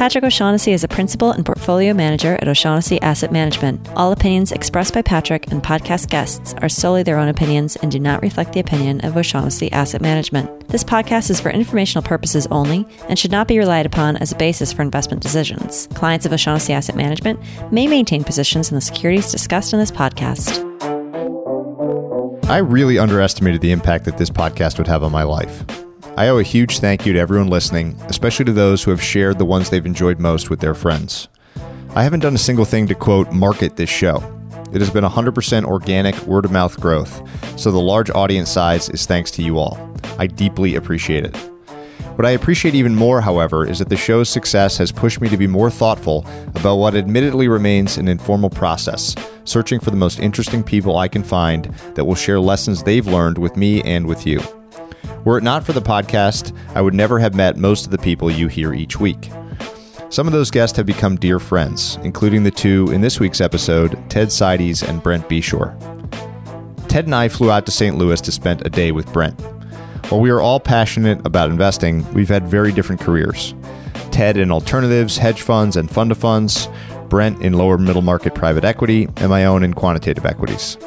Patrick O'Shaughnessy is a principal and portfolio manager at O'Shaughnessy Asset Management. All opinions expressed by Patrick and podcast guests are solely their own opinions and do not reflect the opinion of O'Shaughnessy Asset Management. This podcast is for informational purposes only and should not be relied upon as a basis for investment decisions. Clients of O'Shaughnessy Asset Management may maintain positions in the securities discussed in this podcast. I really underestimated the impact that this podcast would have on my life. I owe a huge thank you to everyone listening, especially to those who have shared the ones they've enjoyed most with their friends. I haven't done a single thing to quote market this show. It has been 100% organic word of mouth growth, so the large audience size is thanks to you all. I deeply appreciate it. What I appreciate even more, however, is that the show's success has pushed me to be more thoughtful about what admittedly remains an informal process, searching for the most interesting people I can find that will share lessons they've learned with me and with you. Were it not for the podcast, I would never have met most of the people you hear each week. Some of those guests have become dear friends, including the two in this week's episode, Ted Seides and Brent Beshore. Ted and I flew out to St. Louis to spend a day with Brent. While we are all passionate about investing, we've had very different careers. Ted in alternatives, hedge funds, and fund of funds, Brent in lower middle market private equity, and my own in quantitative equities.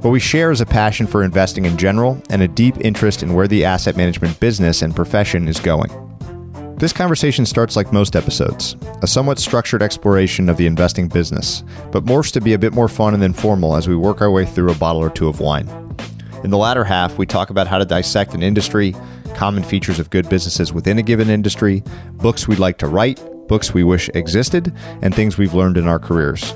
What we share is a passion for investing in general and a deep interest in where the asset management business and profession is going. This conversation starts like most episodes, a somewhat structured exploration of the investing business, but morphs to be a bit more fun and informal as we work our way through a bottle or two of wine. In the latter half, we talk about how to dissect an industry, common features of good businesses within a given industry, books we'd like to write, books we wish existed, and things we've learned in our careers.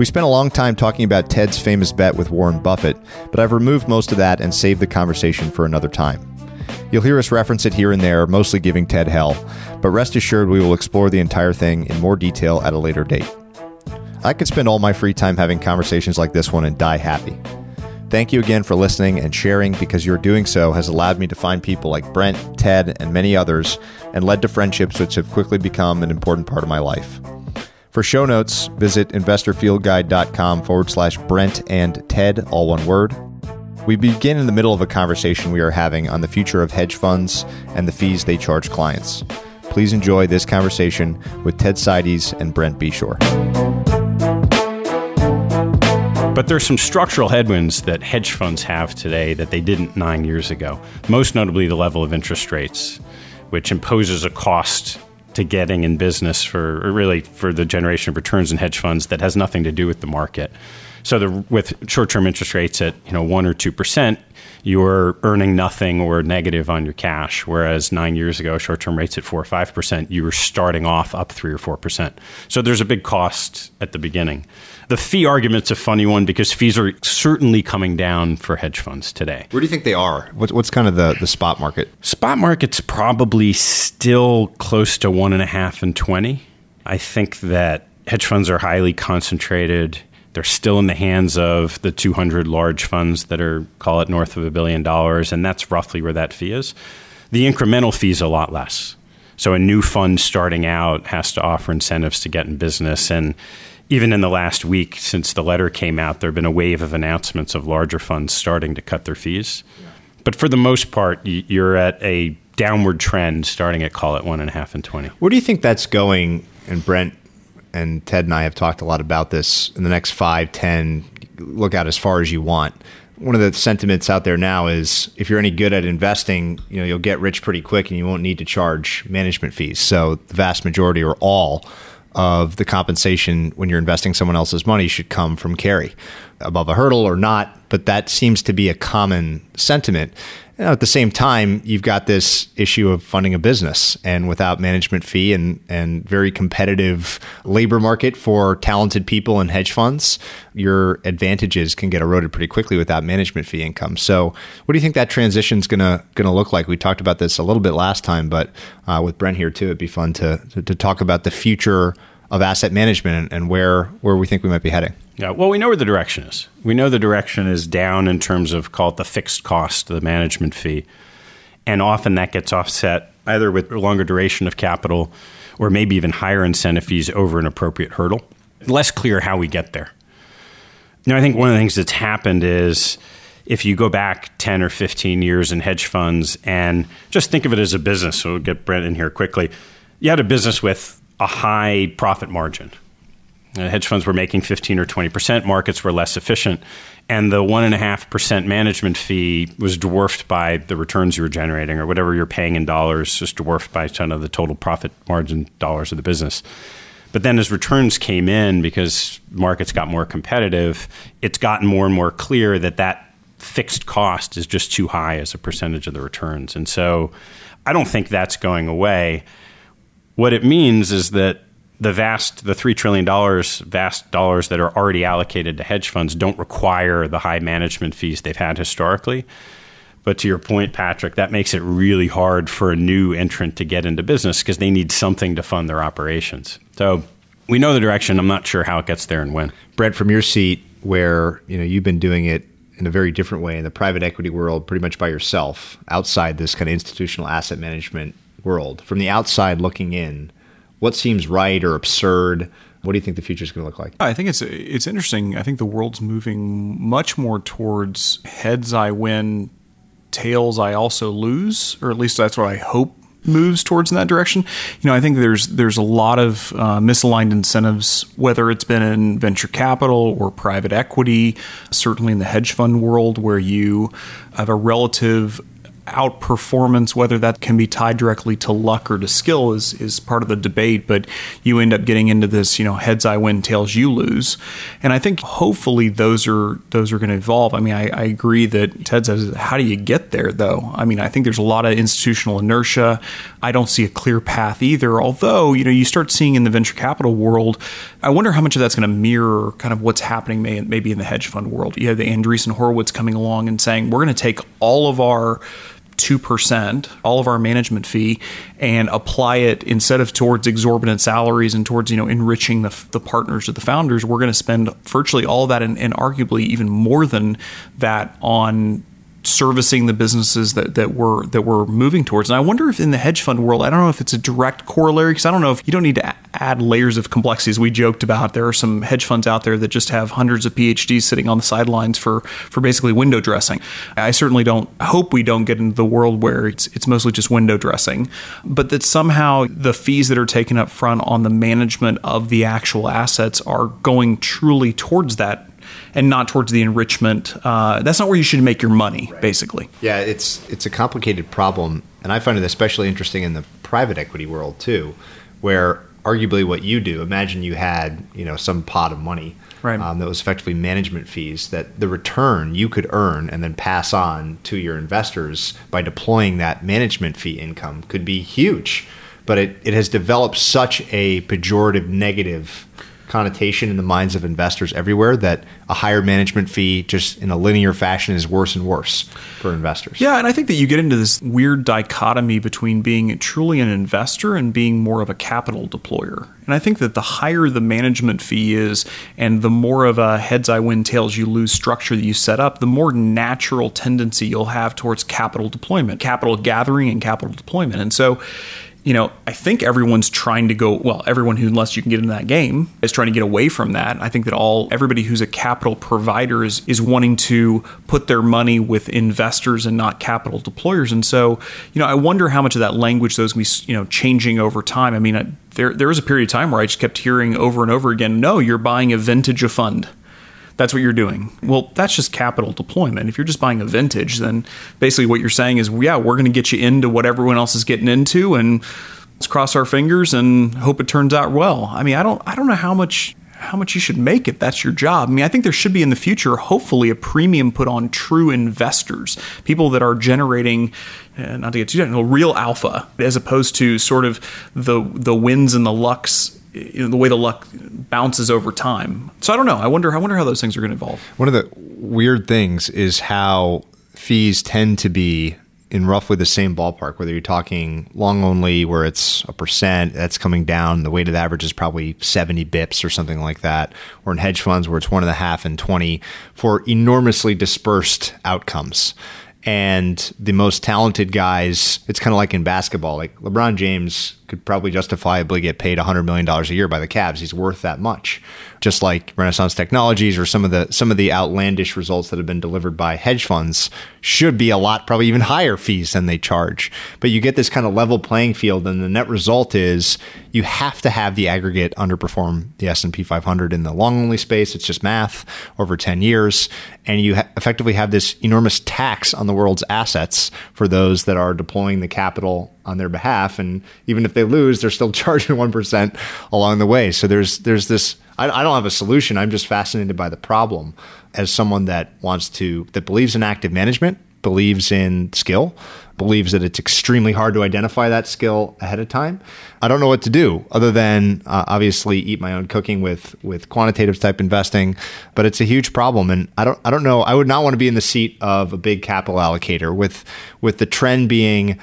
We spent a long time talking about Ted's famous bet with Warren Buffett, but I've removed most of that and saved the conversation for another time. You'll hear us reference it here and there, mostly giving Ted hell, but rest assured we will explore the entire thing in more detail at a later date. I could spend all my free time having conversations like this one and die happy. Thank you again for listening and sharing because your doing so has allowed me to find people like Brent, Ted, and many others and led to friendships which have quickly become an important part of my life. For show notes, visit investorfieldguide.com forward slash Brent and Ted, all one word. We begin in the middle of a conversation we are having on the future of hedge funds and the fees they charge clients. Please enjoy this conversation with Ted Seides and Brent Beshore. But there's some structural headwinds that hedge funds have today that they didn't nine years ago. Most notably, the level of interest rates, which imposes a cost to getting in business for really for the generation of returns in hedge funds that has nothing to do with the market. So the, with short-term interest rates at you know one or two percent, you're earning nothing or negative on your cash. Whereas nine years ago, short-term rates at four or five percent, you were starting off up three or four percent. So there's a big cost at the beginning. The fee argument's a funny one because fees are certainly coming down for hedge funds today. Where do you think they are? What's, what's kind of the, the spot market? Spot market's probably still close to one and a half and 20. I think that hedge funds are highly concentrated. They're still in the hands of the 200 large funds that are, call it, north of a billion dollars, and that's roughly where that fee is. The incremental fee is a lot less. So a new fund starting out has to offer incentives to get in business. And even in the last week since the letter came out, there have been a wave of announcements of larger funds starting to cut their fees. Yeah. But for the most part, you're at a downward trend starting at call it one and a half and 20. Where do you think that's going? And Brent and Ted and I have talked a lot about this in the next five, ten, look out as far as you want. one of the sentiments out there now is if you're any good at investing, you know, you'll get rich pretty quick and you won't need to charge management fees. So the vast majority or all of the compensation when you're investing someone else's money should come from carry above a hurdle or not, but that seems to be a common sentiment. At the same time, you've got this issue of funding a business, and without management fee and and very competitive labor market for talented people and hedge funds, your advantages can get eroded pretty quickly without management fee income. So, what do you think that transition is gonna gonna look like? We talked about this a little bit last time, but uh, with Brent here too, it'd be fun to, to to talk about the future of asset management and, where where we think we might be heading. Yeah, well, we know where the direction is. We know the direction is down in terms of call it the fixed cost, the management fee, and often that gets offset either with longer duration of capital or maybe even higher incentive fees over an appropriate hurdle. Less clear how we get there. Now, I think one of the things that's happened is if you go back 10 or 15 years in hedge funds and just think of it as a business, so we'll get Brent in here quickly. You had a business with a high profit margin uh, hedge funds were making 15 or 20 percent. Markets were less efficient, and the one and a half percent management fee was dwarfed by the returns you were generating, or whatever you're paying in dollars, just dwarfed by kind of the total profit margin dollars of the business. But then, as returns came in, because markets got more competitive, it's gotten more and more clear that that fixed cost is just too high as a percentage of the returns. And so, I don't think that's going away. What it means is that the vast, the $3 trillion vast dollars that are already allocated to hedge funds don't require the high management fees they've had historically. But to your point, Patrick, that makes it really hard for a new entrant to get into business because they need something to fund their operations. So we know the direction. I'm not sure how it gets there and when. Brett, from your seat, where you know you've been doing it in a very different way in the private equity world, pretty much by yourself, outside this kind of institutional asset management world. From the outside looking in, what seems right or absurd? What do you think the future is going to look like? I think it's it's interesting. I think the world's moving much more towards heads I win, tails I also lose, or at least that's what I hope moves towards in that direction. You know, I think there's there's a lot of uh, misaligned incentives, whether it's been in venture capital or private equity, certainly in the hedge fund world, where you have a relative outperformance, whether that can be tied directly to luck or to skill, is is part of the debate. But you end up getting into this, you know, heads I win, tails you lose, and I think hopefully those are those are going to evolve. I mean, I, I agree that Ted says, how do you get there though? I mean, I think there's a lot of institutional inertia. I don't see a clear path either. Although you know, you start seeing in the venture capital world, I wonder how much of that's going to mirror kind of what's happening maybe in the hedge fund world. You have the Andreessen Horowitz coming along and saying we're going to take all of our 2%, all of our management fee, and apply it instead of towards exorbitant salaries and towards, you know, enriching the, the partners or the founders, we're going to spend virtually all that and, and arguably even more than that on servicing the businesses that, that we're that we're moving towards. And I wonder if in the hedge fund world, I don't know if it's a direct corollary because I don't know if you don't need to add layers of complexities. We joked about there are some hedge funds out there that just have hundreds of PhDs sitting on the sidelines for for basically window dressing. I certainly don't hope we don't get into the world where it's it's mostly just window dressing, but that somehow the fees that are taken up front on the management of the actual assets are going truly towards that and not towards the enrichment. Uh, that's not where you should make your money, right. basically. Yeah, it's it's a complicated problem, and I find it especially interesting in the private equity world too, where arguably what you do. Imagine you had you know some pot of money. Right. Um, that was effectively management fees that the return you could earn and then pass on to your investors by deploying that management fee income could be huge. But it, it has developed such a pejorative negative connotation in the minds of investors everywhere that a higher management fee just in a linear fashion is worse and worse for investors. Yeah, and I think that you get into this weird dichotomy between being truly an investor and being more of a capital deployer. And I think that the higher the management fee is and the more of a heads I win, tails you lose structure that you set up, the more natural tendency you'll have towards capital deployment, capital gathering and capital deployment. And so you know, I think everyone's trying to go, well, everyone who, unless you can get into that game, is trying to get away from that. I think that all, everybody who's a capital provider is, is wanting to put their money with investors and not capital deployers. And so, you know, I wonder how much of that language those be, you know, changing over time. I mean, I, there, there was a period of time where I just kept hearing over and over again, no, you're buying a vintage of fund That's what you're doing. Well, that's just capital deployment. If you're just buying a vintage, then basically what you're saying is, yeah, we're going to get you into what everyone else is getting into, and let's cross our fingers and hope it turns out well. I mean, I don't, I don't know how much how much you should make if that's your job. I mean, I think there should be in the future, hopefully, a premium put on true investors, people that are generating, uh, not to get too technical, real alpha, as opposed to sort of the the wins and the lucks you know, the way the luck bounces over time. So I don't know. I wonder. I wonder how those things are going to evolve. One of the weird things is how fees tend to be in roughly the same ballpark. Whether you're talking long only, where it's a percent that's coming down, the weighted average is probably 70 bips or something like that, or in hedge funds where it's one and a half and 20 for enormously dispersed outcomes and the most talented guys it's kind of like in basketball like lebron james could probably justifiably get paid $100 million a year by the Cavs. He's worth that much. Just like Renaissance Technologies or some of the some of the outlandish results that have been delivered by hedge funds should be a lot, probably even higher fees than they charge. But you get this kind of level playing field, and the net result is you have to have the aggregate underperform the S and P 500 in the long only space. It's just math over 10 years, and you ha- effectively have this enormous tax on the world's assets for those that are deploying the capital on their behalf. And even if they lose, they're still charging 1% along the way. So there's, there's this, I, I don't have a solution. I'm just fascinated by the problem as someone that wants to, that believes in active management, believes in skill, believes that it's extremely hard to identify that skill ahead of time. I don't know what to do other than uh, obviously eat my own cooking with with quantitative type investing, but it's a huge problem and I don't I don't know I would not want to be in the seat of a big capital allocator with with the trend being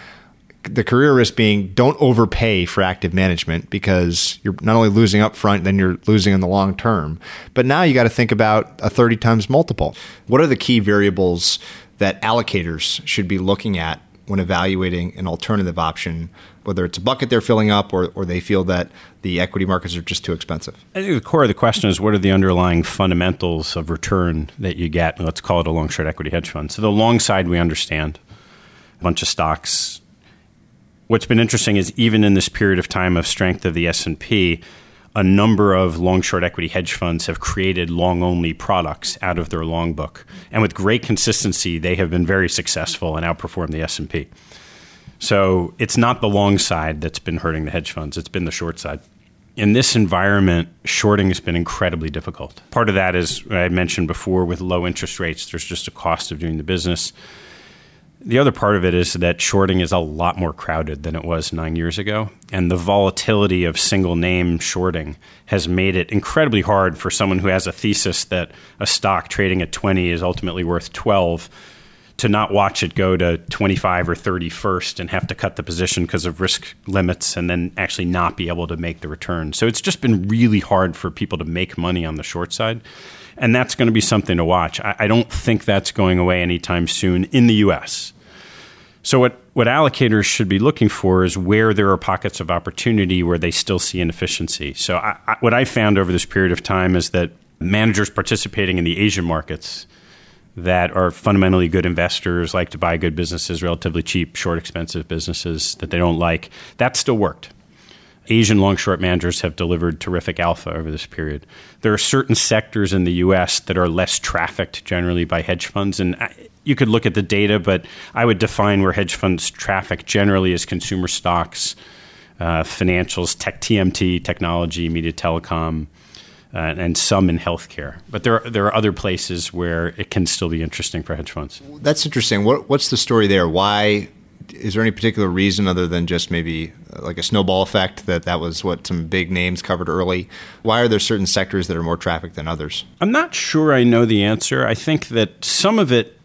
the career risk being don't overpay for active management because you're not only losing up front, then you're losing in the long term. But now you got to think about a 30 times multiple. What are the key variables that allocators should be looking at when evaluating an alternative option, whether it's a bucket they're filling up or, or they feel that the equity markets are just too expensive? I think the core of the question is what are the underlying fundamentals of return that you get? Let's call it a long short equity hedge fund. So the long side we understand. A bunch of stocks what's been interesting is even in this period of time of strength of the S&P, a number of long short equity hedge funds have created long only products out of their long book. And with great consistency, they have been very successful and outperformed the S&P. So it's not the long side that's been hurting the hedge funds, it's been the short side. In this environment, shorting has been incredibly difficult. Part of that is, I mentioned before, with low interest rates, there's just a cost of doing the business the other part of it is that shorting is a lot more crowded than it was nine years ago. And the volatility of single name shorting has made it incredibly hard for someone who has a thesis that a stock trading at 20 is ultimately worth 12 to not watch it go to 25 or 30 first and have to cut the position because of risk limits and then actually not be able to make the return. So it's just been really hard for people to make money on the short side. And that's going to be something to watch. I, I don't think that's going away anytime soon in the US. So what what allocators should be looking for is where there are pockets of opportunity where they still see inefficiency. So I, I, what I found over this period of time is that managers participating in the Asian markets that are fundamentally good investors like to buy good businesses relatively cheap, short expensive businesses that they don't like. That still worked. Asian long short managers have delivered terrific alpha over this period. There are certain sectors in the US that are less trafficked generally by hedge funds. And you could look at the data, but I would define where hedge funds traffic generally as consumer stocks, uh, financials, tech, TMT, technology, media, telecom, uh, and some in healthcare. But there are, there are other places where it can still be interesting for hedge funds. That's interesting. What, what's the story there? Why is there any particular reason other than just maybe uh, like a snowball effect that that was what some big names covered early? Why are there certain sectors that are more trafficked than others? I'm not sure I know the answer. I think that some of it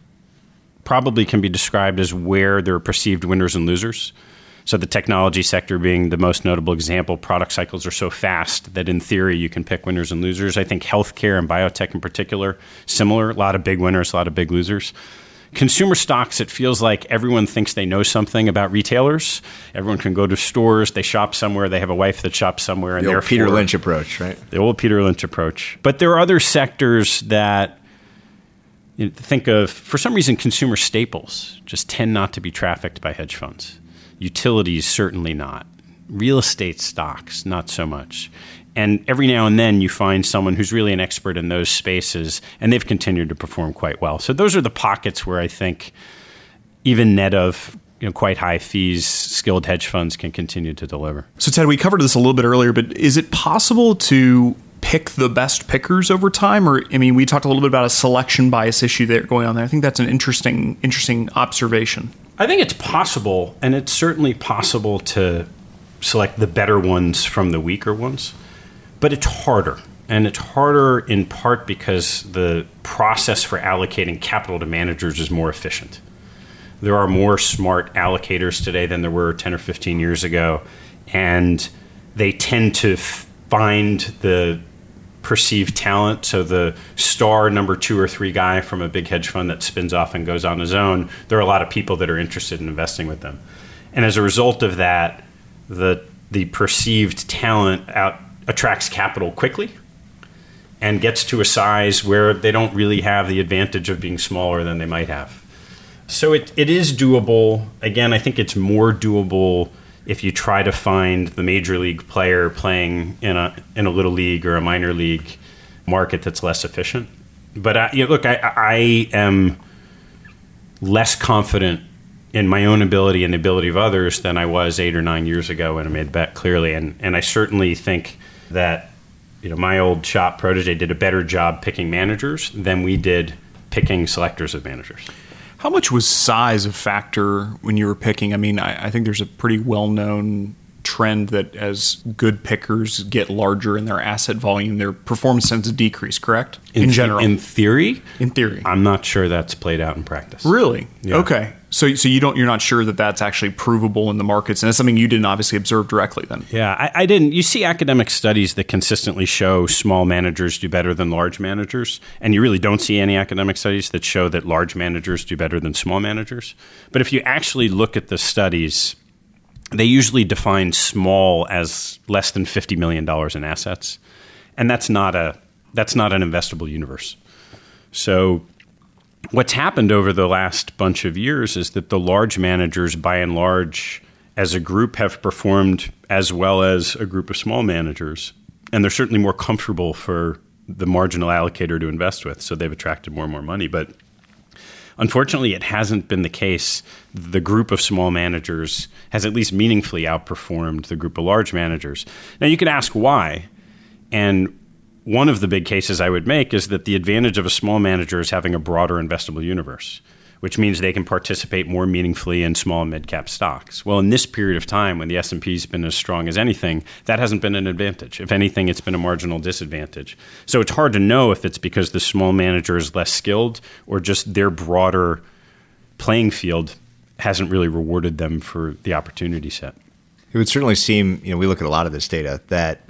probably can be described as where there are perceived winners and losers. So, the technology sector being the most notable example, product cycles are so fast that in theory you can pick winners and losers. I think healthcare and biotech in particular, similar, a lot of big winners, a lot of big losers. Consumer stocks, it feels like everyone thinks they know something about retailers. Everyone can go to stores, they shop somewhere, they have a wife that shops somewhere, and the old Peter Lynch approach, right? The old Peter Lynch approach. But there are other sectors that you know, think of, for some reason, consumer staples just tend not to be trafficked by hedge funds. Utilities, certainly not. Real estate stocks, not so much. And every now and then you find someone who's really an expert in those spaces, and they've continued to perform quite well. So those are the pockets where I think, even net of you know, quite high fees, skilled hedge funds can continue to deliver. So, Ted, we covered this a little bit earlier, but is it possible to pick the best pickers over time? Or, I mean, we talked a little bit about a selection bias issue there going on there. I think that's an interesting, interesting observation. I think it's possible, and it's certainly possible to select the better ones from the weaker ones, but it's harder. And it's harder in part because the process for allocating capital to managers is more efficient. There are more smart allocators today than there were 10 or 15 years ago, and they tend to find the perceived talent. So the star number two or three guy from a big hedge fund that spins off and goes on his own, there are a lot of people that are interested in investing with them. And as a result of that, the the perceived talent out attracts capital quickly and gets to a size where they don't really have the advantage of being smaller than they might have. So it, it is doable. Again, I think it's more doable if you try to find the major league player playing in a in a little league or a minor league market that's less efficient. But I, you know, look, I, I am less confident in my own ability and the ability of others than I was eight or nine years ago when I made the bet clearly. And and I certainly think that you know my old shop protege did a better job picking managers than we did picking selectors of managers. How much was size a factor when you were picking? I mean, I, I think there's a pretty well known trend that as good pickers get larger in their asset volume, their performance tends to decrease, correct? In, in general. Th- in theory? In theory. I'm not sure that's played out in practice. Really? Yeah. Okay. So, so you don't, you're not sure that that's actually provable in the markets, and that's something you didn't obviously observe directly. Then, yeah, I, I, didn't. You see academic studies that consistently show small managers do better than large managers, and you really don't see any academic studies that show that large managers do better than small managers. But if you actually look at the studies, they usually define small as less than fifty million dollars in assets, and that's not a that's not an investable universe. So what's happened over the last bunch of years is that the large managers, by and large, as a group, have performed as well as a group of small managers. And they're certainly more comfortable for the marginal allocator to invest with. So they've attracted more and more money. But unfortunately, it hasn't been the case. The group of small managers has at least meaningfully outperformed the group of large managers. Now, you can ask why. And one of the big cases I would make is that the advantage of a small manager is having a broader investable universe, which means they can participate more meaningfully in small and mid-cap stocks. Well, in this period of time when the S&P's been as strong as anything, that hasn't been an advantage. If anything, it's been a marginal disadvantage. So it's hard to know if it's because the small manager is less skilled or just their broader playing field hasn't really rewarded them for the opportunity set. It would certainly seem, you know, we look at a lot of this data that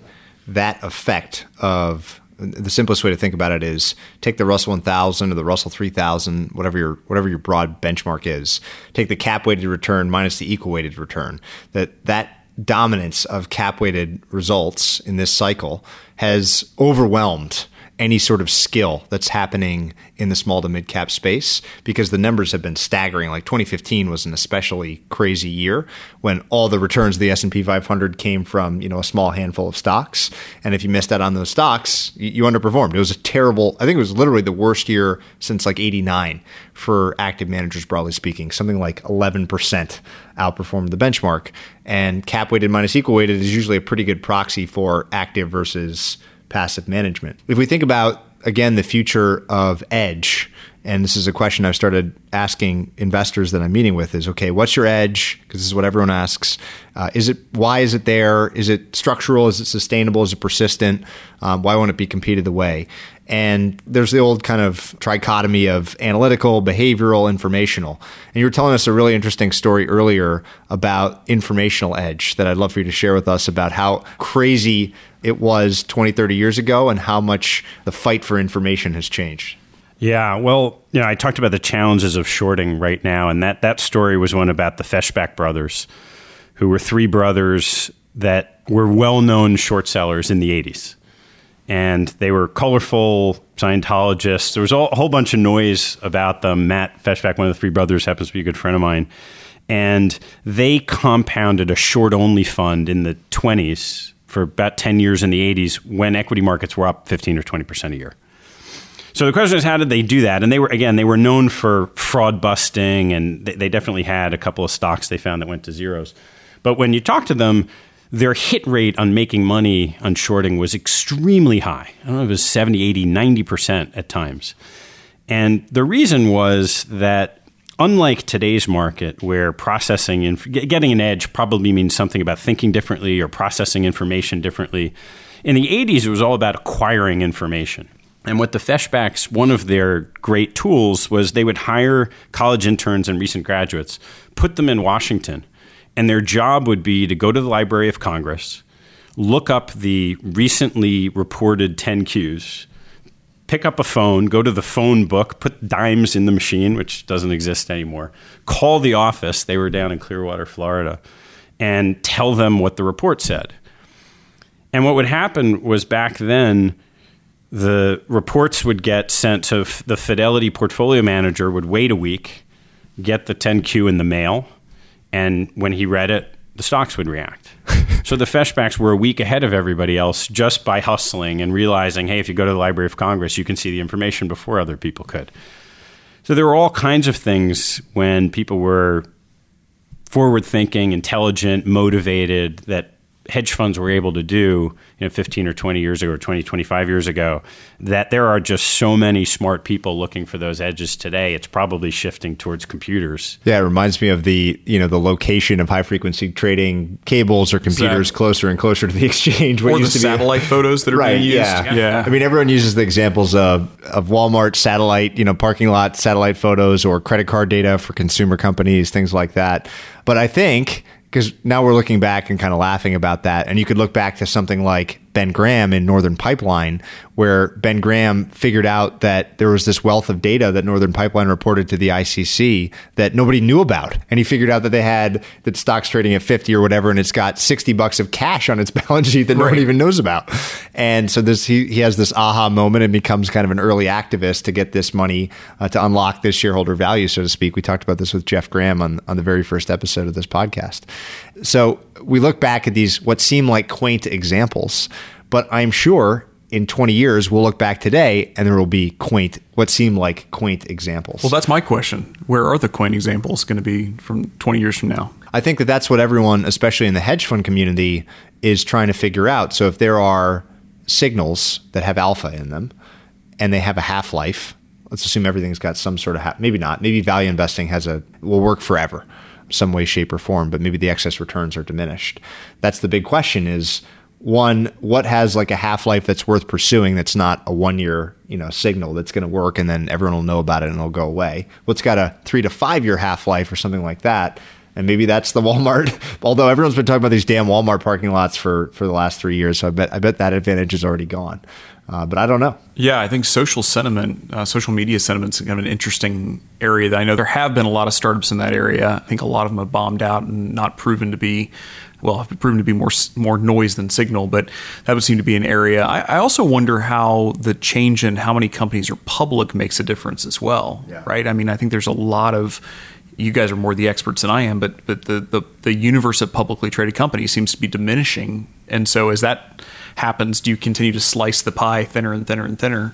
that effect of the simplest way to think about it is take the Russell 1000 or the Russell 3000, whatever your whatever your broad benchmark is. Take the cap weighted return minus the equal weighted return. That that dominance of cap weighted results in this cycle has overwhelmed any sort of skill that's happening in the small to mid cap space because the numbers have been staggering. Like 2015 was an especially crazy year when all the returns of the S&P 500 came from, you know, a small handful of stocks. And if you missed out on those stocks, you, underperformed. It was a terrible, I think it was literally the worst year since like 89 for active managers broadly speaking. Something like 11% outperformed the benchmark. And cap weighted minus equal weighted is usually a pretty good proxy for active versus passive management. If we think about, again, the future of edge, and this is a question I've started asking investors that I'm meeting with is okay, what's your edge? Because this is what everyone asks. Uh, is it why is it there? Is it structural? Is it sustainable? Is it persistent? Um, why won't it be competed away? And there's the old kind of trichotomy of analytical, behavioral, informational. And you were telling us a really interesting story earlier about informational edge that I'd love for you to share with us about how crazy it was 20, 30 years ago and how much the fight for information has changed. Yeah, well, you know, I talked about the challenges of shorting right now, and that, that story was one about the Feshbach brothers, who were three brothers that were well known short sellers in the 80s. And they were colorful Scientologists. There was a whole bunch of noise about them. Matt Feshbach, one of the three brothers, happens to be a good friend of mine. And they compounded a short only fund in the 20s for about 10 years in the 80s when equity markets were up 15 or 20% a year. So the question is, how did they do that? And they were, again, they were known for fraud busting, and they, they definitely had a couple of stocks they found that went to zeros. But when you talk to them, their hit rate on making money on shorting was extremely high. I don't know it was 70, 80, 90% at times. And the reason was that unlike today's market where processing and getting an edge probably means something about thinking differently or processing information differently in the 80s it was all about acquiring information and what the feshbacks one of their great tools was they would hire college interns and recent graduates put them in washington and their job would be to go to the library of congress look up the recently reported 10qs pick up a phone, go to the phone book, put dimes in the machine, which doesn't exist anymore, call the office, they were down in Clearwater, Florida, and tell them what the report said. And what would happen was back then, the reports would get sent to the Fidelity portfolio manager, would wait a week, get the 10Q in the mail, and when he read it, the stocks would react. so the Feshbacks were a week ahead of everybody else just by hustling and realizing, hey, if you go to the Library of Congress, you can see the information before other people could. So there were all kinds of things when people were forward thinking, intelligent, motivated that hedge funds were able to do you know 15 or 20 years ago or 20 25 years ago that there are just so many smart people looking for those edges today it's probably shifting towards computers yeah it reminds me of the you know the location of high frequency trading cables or computers exactly. closer and closer to the exchange or the satellite be, satellite photos that are right, being used yeah. yeah i mean everyone uses the examples of of walmart satellite you know parking lot satellite photos or credit card data for consumer companies things like that but i think because now we're looking back and kind of laughing about that. And you could look back to something like Ben Graham in Northern Pipeline, where Ben Graham figured out that there was this wealth of data that Northern Pipeline reported to the ICC that nobody knew about. And he figured out that they had that stocks trading at 50 or whatever, and it's got 60 bucks of cash on its balance sheet that nobody right. even knows about. And so this he, he has this aha moment and becomes kind of an early activist to get this money uh, to unlock this shareholder value, so to speak. We talked about this with Jeff Gramm on, on the very first episode of this podcast. So we look back at these what seem like quaint examples, but I'm sure in 20 years we'll look back today and there will be quaint what seem like quaint examples. Well, that's my question. Where are the quaint examples going to be from 20 years from now? I think that that's what everyone, especially in the hedge fund community, is trying to figure out. So if there are signals that have alpha in them and they have a half life, let's assume everything's got some sort of ha- maybe not. Maybe value investing has a will work forever some way, shape, or form, but maybe the excess returns are diminished. That's the big question is one, what has like a half life that's worth pursuing that's not a one year, you know, signal that's going to work and then everyone will know about it and it'll go away? What's got a three to five year half life or something like that? And maybe that's the Walmart. Although everyone's been talking about these damn Walmart parking lots for, for the last three years, so I bet I bet that advantage is already gone. Uh, but I don't know. Yeah, I think social sentiment, uh, social media sentiment is kind of an interesting area that I know there have been a lot of startups in that area. I think a lot of them have bombed out and not proven to be, well, have proven to be more more noise than signal. But that would seem to be an area. I, I also wonder how the change in how many companies are public makes a difference as well, yeah. right? I mean, I think there's a lot of you guys are more the experts than I am, but but the, the the universe of publicly traded companies seems to be diminishing, and so as that happens, do you continue to slice the pie thinner and thinner and thinner?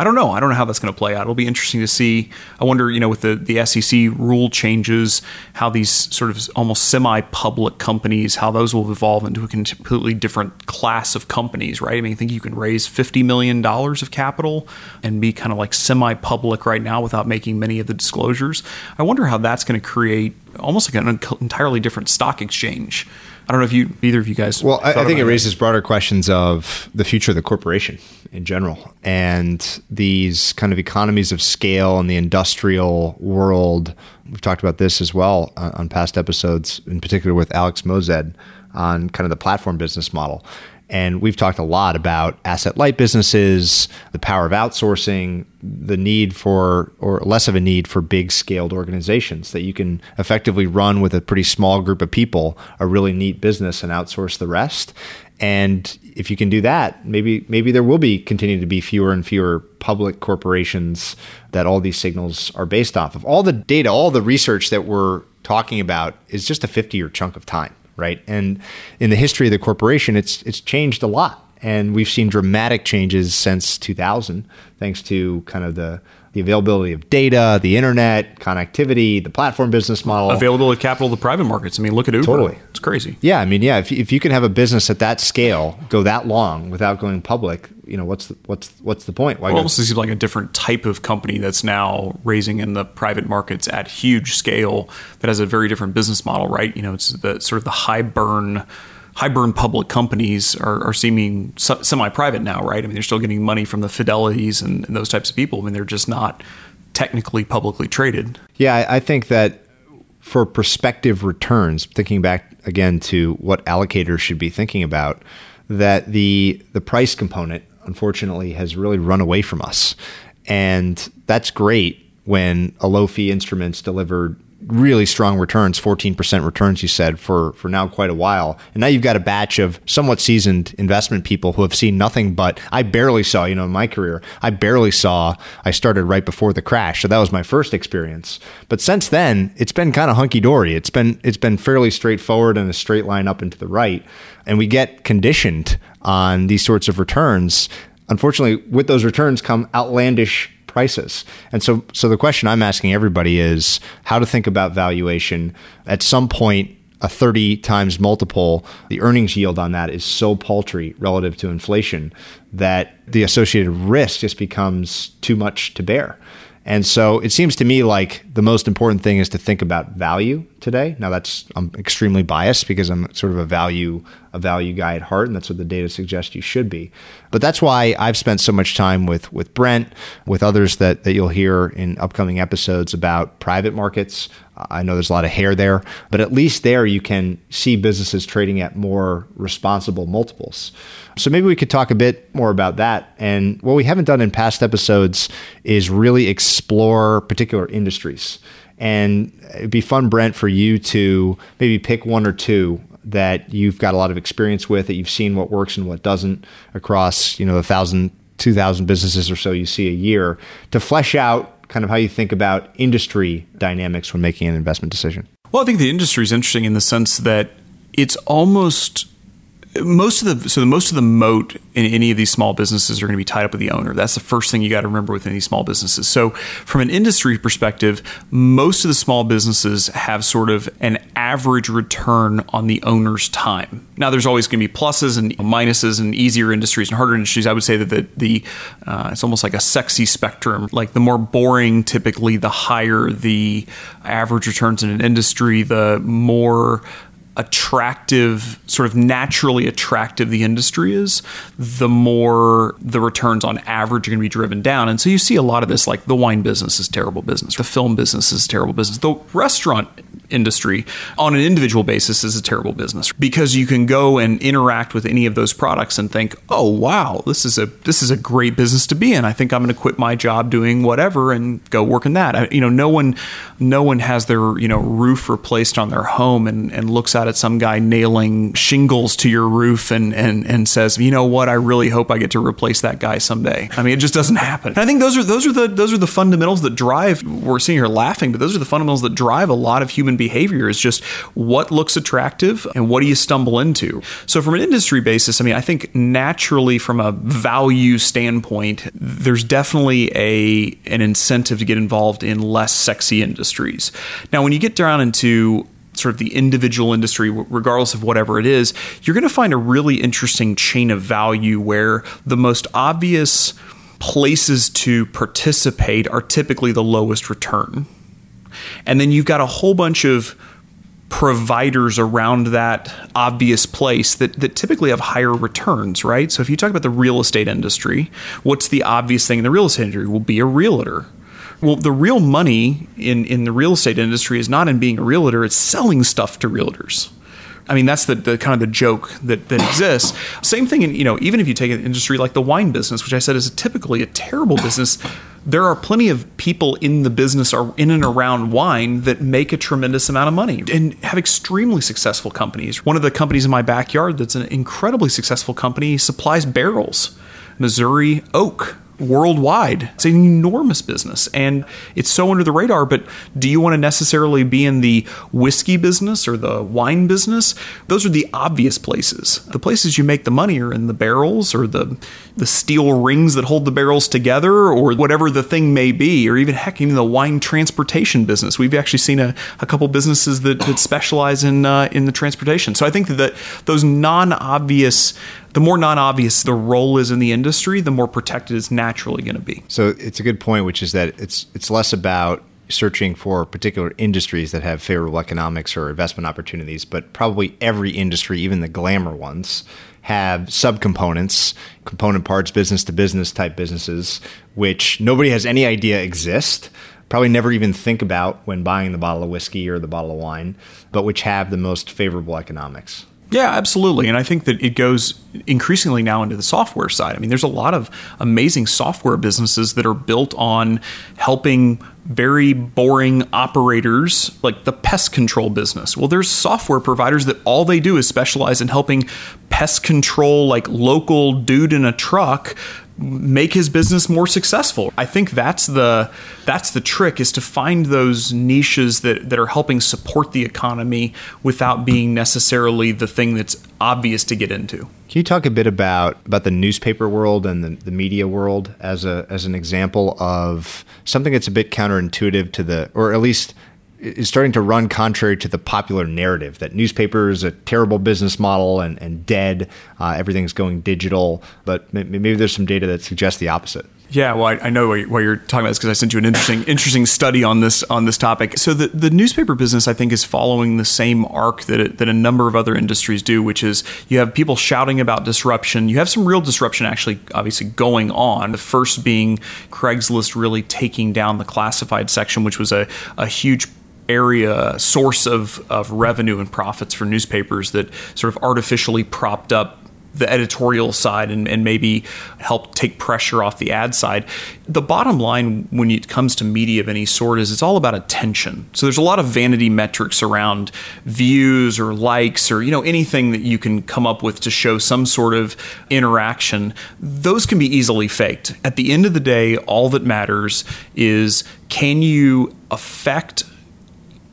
I don't know. I don't know how that's going to play out. It'll be interesting to see. I wonder, you know, with the, the SEC rule changes, how these sort of almost semi public companies, how those will evolve into a completely different class of companies, right? I mean, I think you can raise $50 million of capital and be kind of like semi public right now without making many of the disclosures. I wonder how that's going to create almost like an entirely different stock exchange I don't know if you either of you guys. Well, I, I think it raises broader questions of the future of the corporation in general, and these kind of economies of scale in the industrial world. We've talked about this as well on, on past episodes, in particular with Alex Moazed on kind of the platform business model. And we've talked a lot about asset light businesses, the power of outsourcing, the need for, or less of a need for big scaled organizations that you can effectively run with a pretty small group of people, a really neat business and outsource the rest. And if you can do that, maybe maybe there will be continue to be fewer and fewer public corporations that all these signals are based off of. All the data, all the research that we're talking about is just a 50 year chunk of time right? And in the history of the corporation, it's it's changed a lot, and we've seen dramatic changes since 2000, thanks to kind of the the availability of data, the internet, connectivity, the platform business model. Availability of capital to the private markets. I mean, look at Uber. Totally. It's crazy. Yeah, I mean, yeah, if, if you can have a business at that scale go that long without going public, you know, what's the, what's what's the point? Why It go- almost seems like a different type of company that's now raising in the private markets at huge scale that has a very different business model, right? You know, it's the sort of the high burn high burn public companies are, are seeming semi private now, right? I mean, they're still getting money from the Fidelities and, and those types of people. I mean, they're just not technically publicly traded. Yeah, I, think that for prospective returns, thinking back again to what allocators should be thinking about, that the the price component unfortunately has really run away from us, and that's great when a low fee instruments delivered really strong returns, 14% returns, you said, for, for now quite a while. And now you've got a batch of somewhat seasoned investment people who have seen nothing but, I barely saw, you know, in my career, I barely saw, I started right before the crash. So that was my first experience. But since then, it's been kind of hunky dory. It's been, it's been fairly straightforward and a straight line up and to the right. And we get conditioned on these sorts of returns. Unfortunately, with those returns come outlandish prices. And so so the question I'm asking everybody is how to think about valuation at some point a 30 times multiple the earnings yield on that is so paltry relative to inflation that the associated risk just becomes too much to bear. And so it seems to me like the most important thing is to think about value today. Now that's I'm extremely biased because I'm sort of a value a value guy at heart, and that's what the data suggests you should be. But that's why I've spent so much time with with Brent, with others that that you'll hear in upcoming episodes about private markets. I know there's a lot of hair there, but at least there you can see businesses trading at more responsible multiples. So maybe we could talk a bit more about that. And what we haven't done in past episodes is really explore particular industries. And it'd be fun, Brent, for you to maybe pick one or two that you've got a lot of experience with, that you've seen what works and what doesn't across, you know, the thousand, two thousand businesses or so you see a year to flesh out kind of how you think about industry dynamics when making an investment decision. Well, I think the industry is interesting in the sense that it's almost most of the so the most of the moat in any of these small businesses are going to be tied up with the owner. That's the first thing you got to remember with any small businesses. So, from an industry perspective, most of the small businesses have sort of an average return on the owner's time. Now, there's always going to be pluses and minuses and easier industries and harder industries. I would say that the, the uh, it's almost like a sexy spectrum. Like the more boring, typically, the higher the average returns in an industry, the more attractive, sort of naturally attractive the industry is, the more the returns on average are going to be driven down. And so you see a lot of this, like the wine business is terrible business, the film business is terrible business, the restaurant industry on an individual basis is a terrible business because you can go and interact with any of those products and think, "Oh wow, this is a this is a great business to be in. I think I'm going to quit my job doing whatever and go work in that." I, you know, no one no one has their, you know, roof replaced on their home and, and looks out at some guy nailing shingles to your roof and, and and says, "You know what? I really hope I get to replace that guy someday." I mean, it just doesn't happen. And I think those are those are the those are the fundamentals that drive we're sitting here laughing, but those are the fundamentals that drive a lot of human behavior is just what looks attractive and what do you stumble into. So from an industry basis, I mean, I think naturally from a value standpoint, there's definitely a an incentive to get involved in less sexy industries. Now, when you get down into sort of the individual industry, regardless of whatever it is, you're going to find a really interesting chain of value where the most obvious places to participate are typically the lowest return. And then you've got a whole bunch of providers around that obvious place that, that typically have higher returns, right? So if you talk about the real estate industry, what's the obvious thing in the real estate industry? Will be a realtor. Well, the real money in, in the real estate industry is not in being a realtor, it's selling stuff to realtors. I mean, that's the, the kind of the joke that, that exists. Same thing, in, you know, even if you take an industry like the wine business, which I said is typically a terrible business, there are plenty of people in the business or in and around wine that make a tremendous amount of money and have extremely successful companies. One of the companies in my backyard that's an incredibly successful company supplies barrels, Missouri oak worldwide. It's an enormous business and it's so under the radar. But do you want to necessarily be in the whiskey business or the wine business? Those are the obvious places. The places you make the money are in the barrels or the the steel rings that hold the barrels together or whatever the thing may be, or even heck, even the wine transportation business. We've actually seen a, a couple businesses that, that specialize in uh, in the transportation. So I think that those non obvious the more non-obvious the role is in the industry, the more protected it's naturally going to be. So it's a good point, which is that it's it's less about searching for particular industries that have favorable economics or investment opportunities, but probably every industry, even the glamour ones, have subcomponents, component parts, business to business type businesses, which nobody has any idea exist. Probably never even think about when buying the bottle of whiskey or the bottle of wine, but which have the most favorable economics. Yeah, absolutely. And I think that it goes increasingly now into the software side. I mean, there's a lot of amazing software businesses that are built on helping very boring operators like the pest control business. Well, there's software providers that all they do is specialize in helping pest control like local dude in a truck make his business more successful. I think that's the that's the trick is to find those niches that, that are helping support the economy without being necessarily the thing that's obvious to get into. Can you talk a bit about about the newspaper world and the, the media world as a as an example of something that's a bit counterintuitive to the or at least is starting to run contrary to the popular narrative that newspaper is a terrible business model and, and dead. Uh, everything's going digital, but maybe there's some data that suggests the opposite. Yeah, well, I, I know why you're talking about this because I sent you an interesting, interesting study on this on this topic. So the, the newspaper business, I think, is following the same arc that it, that a number of other industries do, which is you have people shouting about disruption. You have some real disruption actually, obviously, going on. The first being Craigslist really taking down the classified section, which was a, a huge area source of, of revenue and profits for newspapers that sort of artificially propped up the editorial side and, and maybe help take pressure off the ad side. The bottom line when it comes to media of any sort is it's all about attention. So there's a lot of vanity metrics around views or likes or you know anything that you can come up with to show some sort of interaction. Those can be easily faked. At the end of the day, all that matters is can you affect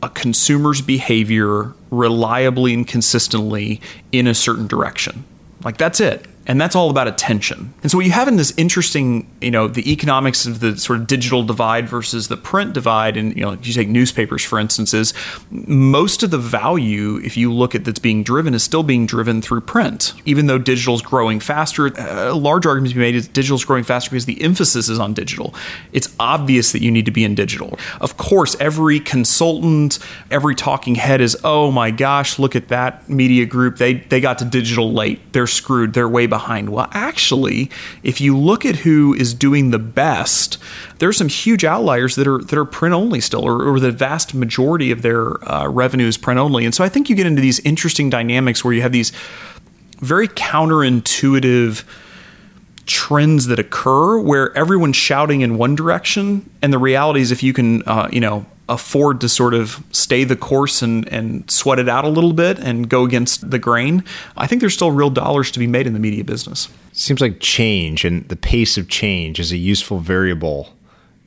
a consumer's behavior reliably and consistently in a certain direction. Like that's it and that's all about attention. And so what you have in this interesting, you know, the economics of the sort of digital divide versus the print divide, and you know, you take newspapers for instance, is most of the value, if you look at that's being driven, is still being driven through print. Even though digital's growing faster, uh, a large argument to be made is digital's growing faster because the emphasis is on digital. It's obvious that you need to be in digital. Of course, every consultant, every talking head is, oh my gosh, look at that media group. They they got to digital late. They're screwed. They're way behind behind. Well, actually, if you look at who is doing the best, there are some huge outliers that are that are print only still, or, or the vast majority of their uh, revenue is print only. And so I think you get into these interesting dynamics where you have these very counterintuitive trends that occur where everyone's shouting in one direction and the reality is if you can uh, you know afford to sort of stay the course and, and sweat it out a little bit and go against the grain, I think there's still real dollars to be made in the media business. Seems like change and the pace of change is a useful variable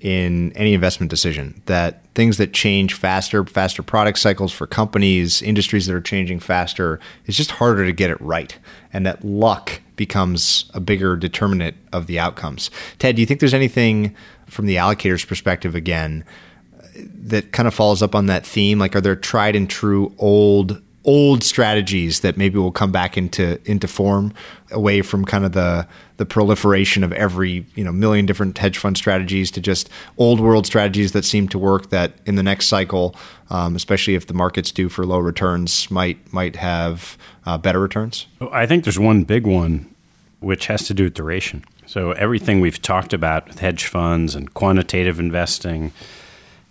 in any investment decision. That things that change faster, faster product cycles for companies, industries that are changing faster, it's just harder to get it right. And that luck becomes a bigger determinant of the outcomes. Ted, do you think there's anything from the allocator's perspective again? That kind of follows up on that theme? Like, are there tried and true old old strategies that maybe will come back into into form away from kind of the the proliferation of every you know million different hedge fund strategies to just old world strategies that seem to work that in the next cycle um, especially if the market's due for low returns might might have uh, better returns i think there's one big one which has to do with duration so everything we've talked about with hedge funds and quantitative investing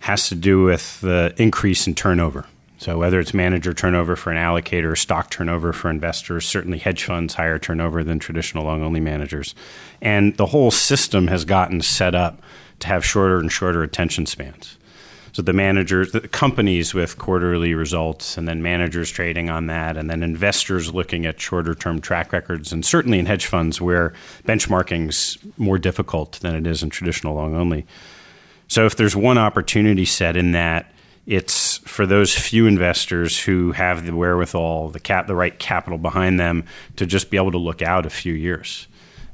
has to do with the increase in turnover. So whether it's manager turnover for an allocator, stock turnover for investors, certainly hedge funds higher turnover than traditional long only managers. And the whole system has gotten set up to have shorter and shorter attention spans. So the managers, the companies with quarterly results, and then managers trading on that, and then investors looking at shorter term track records, and certainly in hedge funds where benchmarking's more difficult than it is in traditional long only. So if there's one opportunity set in that, it's for those few investors who have the wherewithal, the cap, the right capital behind them to just be able to look out a few years.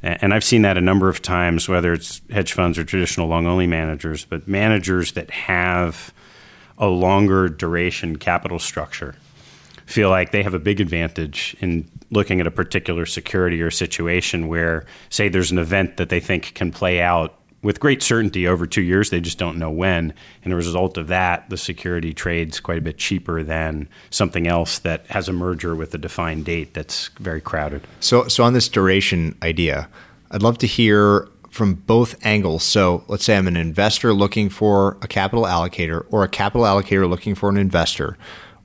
And I've seen that a number of times, whether it's hedge funds or traditional long only managers, but managers that have a longer duration capital structure feel like they have a big advantage in looking at a particular security or situation where, say, there's an event that they think can play out with great certainty over two years. They just don't know when. And a result of that, the security trades quite a bit cheaper than something else that has a merger with a defined date that's very crowded. So, so on this duration idea, I'd love to hear from both angles. So, let's say I'm an investor looking for a capital allocator or a capital allocator looking for an investor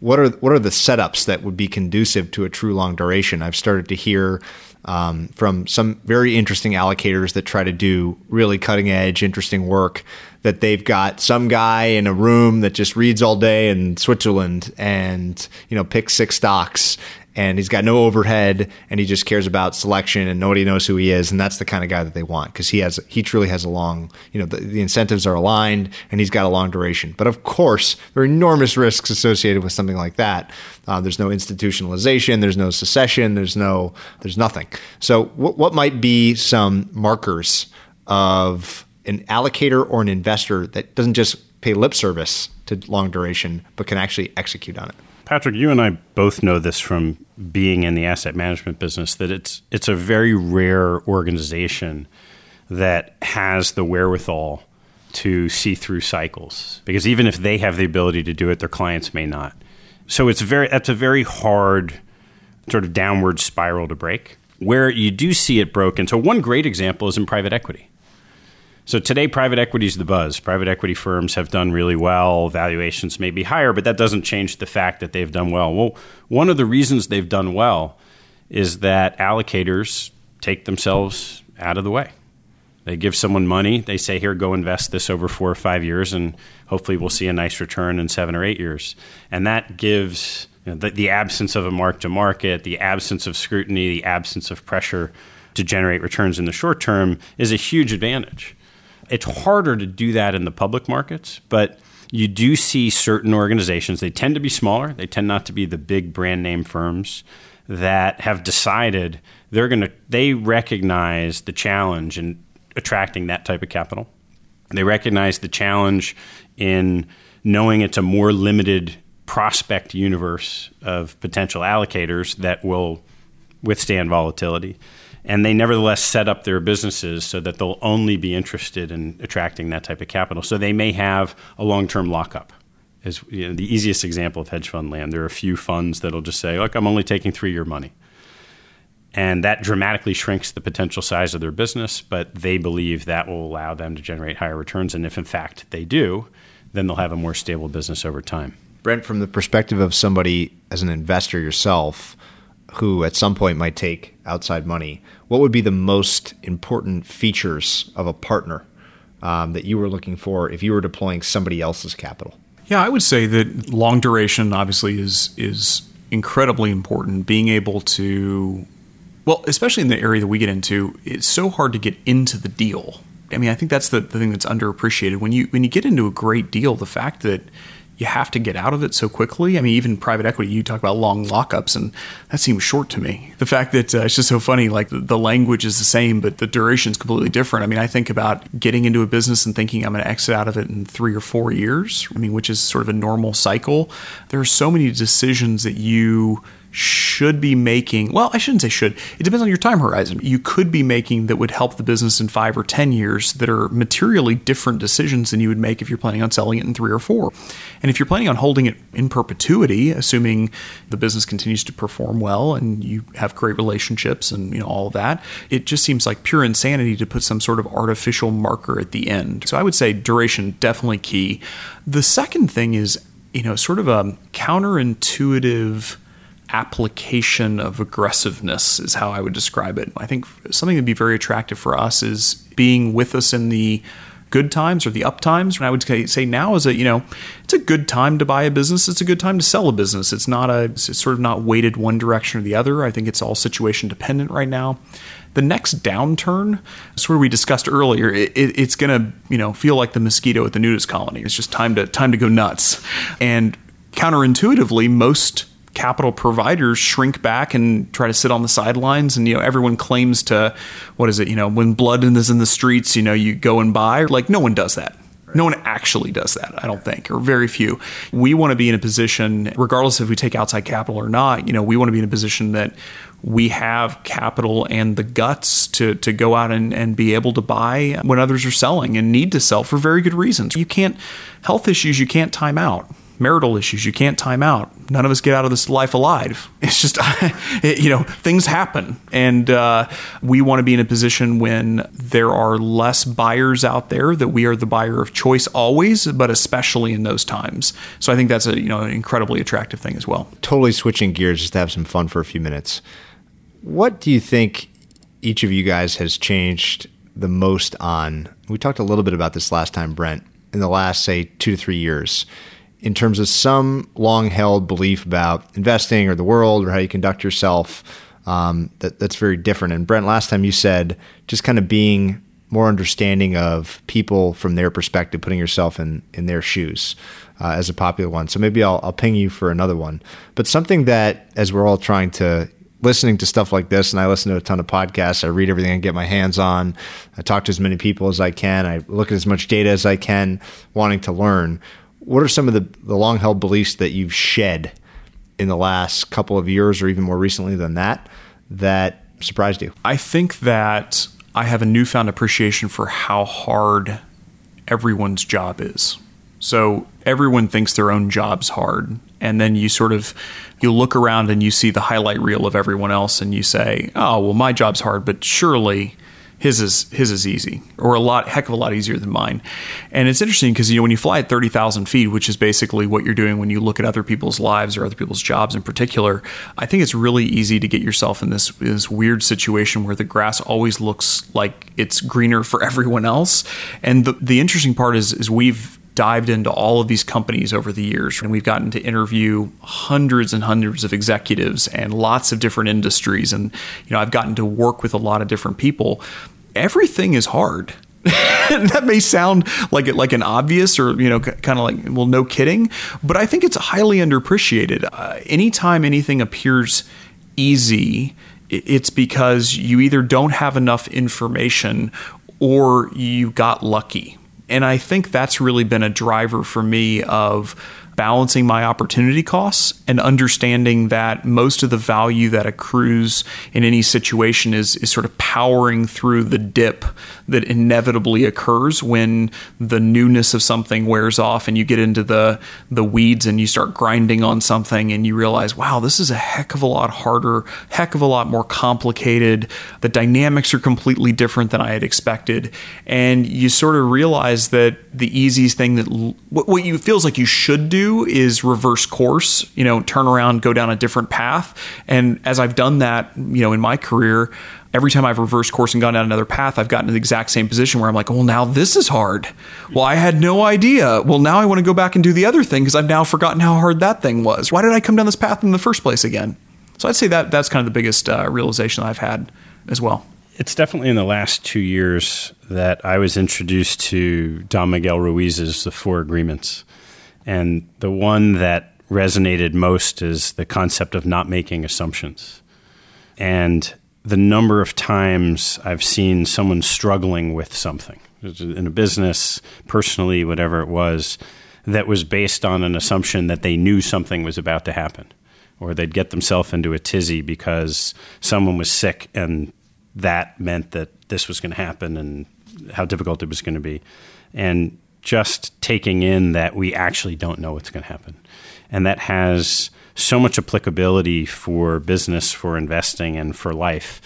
what are what are the setups that would be conducive to a true long duration? I've started to hear um, from some very interesting allocators that try to do really cutting edge, interesting work. That they've got some guy in a room that just reads all day in Switzerland and you know picks six stocks and he's got no overhead and he just cares about selection and nobody knows who he is and that's the kind of guy that they want because he has he truly has a long you know the, the, incentives are aligned and he's got a long duration. But of course there are enormous risks associated with something like that. Uh, there's no institutionalization there's no secession there's no there's nothing. So what, what might be some markers of an allocator or an investor that doesn't just pay lip service to long duration but can actually execute on it Patrick, you and I both know this from being in the asset management business that it's it's a very rare organization that has the wherewithal to see through cycles because even if they have the ability to do it, their clients may not. So it's very that's a very hard sort of downward spiral to break. Where you do see it broken. So one great example is in private equity. So today, private equity is the buzz. Private equity firms have done really well. Valuations may be higher, but that doesn't change the fact that they've done well. Well, one of the reasons they've done well is that allocators take themselves out of the way. They give someone money. They say, here, go invest this over four or five years, and hopefully we'll see a nice return in seven or eight years. And that gives you know, the, the absence of a mark to market, the absence of scrutiny, the absence of pressure to generate returns in the short term is a huge advantage. It's harder to do that in the public markets, but you do see certain organizations, they tend to be smaller, they tend not to be the big brand name firms that have decided they're going to they recognize the challenge in attracting that type of capital. They recognize the challenge in knowing it's a more limited prospect universe of potential allocators that will withstand volatility and they nevertheless set up their businesses so that they'll only be interested in attracting that type of capital. So they may have a long term lockup. Is you know, the easiest example of hedge fund land. There are a few funds that'll just say, "Look, I'm only taking three year money," and that dramatically shrinks the potential size of their business. But they believe that will allow them to generate higher returns, and if in fact they do, then they'll have a more stable business over time. Brent, from the perspective of somebody as an investor yourself, who at some point might take outside money, what would be the most important features of a partner um, that you were looking for if you were deploying somebody else's capital? Yeah, I would say that long duration obviously is is incredibly important. Being able to, well, especially in the area that we get into, it's so hard to get into the deal. I mean, I think that's the, the thing that's underappreciated. When you when you get into a great deal, the fact that you have to get out of it so quickly. I mean, even private equity, you talk about long lockups, and that seems short to me. The fact that uh, it's just so funny, like the, the, language is the same, but the duration is completely different. I mean, I think about getting into a business and thinking I'm going to exit out of it in three or four years, I mean, which is sort of a normal cycle. There are so many decisions that you should be making well i shouldn't say should. It depends on your time horizon. You could be making that would help the business in five or ten years that are materially different decisions than you would make if you're planning on selling it in three or four. And if you're planning on holding it in perpetuity assuming the business continues to perform well and you have great relationships and you know all that it just seems like pure insanity to put some sort of artificial marker at the end. So i would say duration definitely key. The second thing is you know sort of a counterintuitive application of aggressiveness is how I would describe it. I think something that'd be very attractive for us is being with us in the good times or the up times. And I would say now is a you know it's a good time to buy a business. It's a good time to sell a business. It's not a it's sort of not weighted one direction or the other. I think it's all situation dependent right now. The next downturn, sort of we discussed earlier, it, it, it's going to you know feel like the mosquito at the nudist colony. It's just time to time to go nuts. And counterintuitively, most capital providers shrink back and try to sit on the sidelines. And you know everyone claims to what is it you know when blood is in the streets you know you go and buy. Like no one does that. No one actually does that, I don't think, or very few. We want to be in a position, regardless if we take outside capital or not, you know, we want to be in a position that we have capital and the guts to, to go out and, and be able to buy when others are selling and need to sell for very good reasons. You can't, health issues, you can't time out marital issues you can't time out. None of us get out of this life alive. It's just, it, you know, things happen. And uh, we want to be in a position when there are less buyers out there that we are the buyer of choice always, but especially in those times. So I think that's a, you know, an incredibly attractive thing as well. Totally switching gears just to have some fun for a few minutes. What do you think each of you guys has changed the most on? We talked a little bit about this last time, Brent, in the last, say, two to three years in terms of some long held belief about investing or the world or how you conduct yourself um, that, that's very different. And Brent, last time you said just kind of being more understanding of people from their perspective, putting yourself in, in their shoes uh, as a popular one. So maybe I'll, I'll ping you for another one. But something that, as we're all trying to listening to stuff like this, and I listen to a ton of podcasts. I read everything I get my hands on. I talk to as many people as I can. I look at as much data as I can, wanting to learn what are some of the, the long held beliefs that you've shed in the last couple of years or even more recently than that that surprised you? I think that I have a newfound appreciation for how hard everyone's job is. So everyone thinks their own job's hard. And then you sort of you look around and you see the highlight reel of everyone else and you say, "Oh, well my job's hard, but surely his is his is easy or a lot heck of a lot easier than mine. And it's interesting because you know when you fly at 30,000 feet which is basically what you're doing when you look at other people's lives or other people's jobs in particular I think it's really easy to get yourself in this this weird situation where the grass always looks like it's greener for everyone else. And the the interesting part is is we've dived into all of these companies over the years and we've gotten to interview hundreds and hundreds of executives and lots of different industries. And you know I've gotten to work with a lot of different people everything is hard. That may sound like it like an obvious or you know kind of like well no kidding but I think it's highly underappreciated. Uh, anytime anything appears easy it's because you either don't have enough information or you got lucky. And I think that's really been a driver for me of balancing my opportunity costs and understanding that most of the value that accrues in any situation is, is sort of powering through the dip that inevitably occurs when the newness of something wears off and you get into the the weeds and you start grinding on something and you realize wow this is a heck of a lot harder heck of a lot more complicated. The dynamics are completely different than I had expected. And you sort of realize that the easiest thing that what, what you feels like you should do is reverse course, you know, turn around, go down a different path. And as I've done that, you know, in my career, every time I've reversed course and gone down another path, I've gotten to the exact same position where I'm like, well, now this is hard. Well, I had no idea. Well, now I want to go back and do the other thing because I've now forgotten how hard that thing was. Why did I come down this path in the first place again? So I'd say that that's kind of the biggest uh, realization I've had as well. It's definitely in the last two years that I was introduced to Don Miguel Ruiz's The Four Agreements. And the one that resonated most is the concept of not making assumptions. And the number of times I've seen someone struggling with something in a business, personally, whatever it was, that was based on an assumption that they knew something was about to happen, or they'd get themselves into a tizzy because someone was sick and that meant that this was going to happen and how difficult it was going to be. And just taking in that we actually don't know what's going to happen. And that has so much applicability for business, for investing, and for life.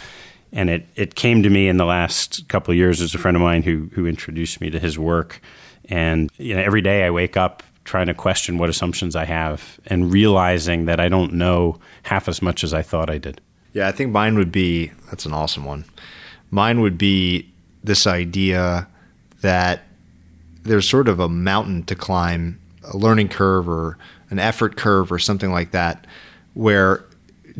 And it, it came to me in the last couple of years as a friend of mine who, who introduced me to his work. And you know, every day I wake up trying to question what assumptions I have and realizing that I don't know half as much as I thought I did. Yeah, I think mine would be that's an awesome one. Mine would be this idea that there's sort of a mountain to climb, a learning curve or an effort curve or something like that, where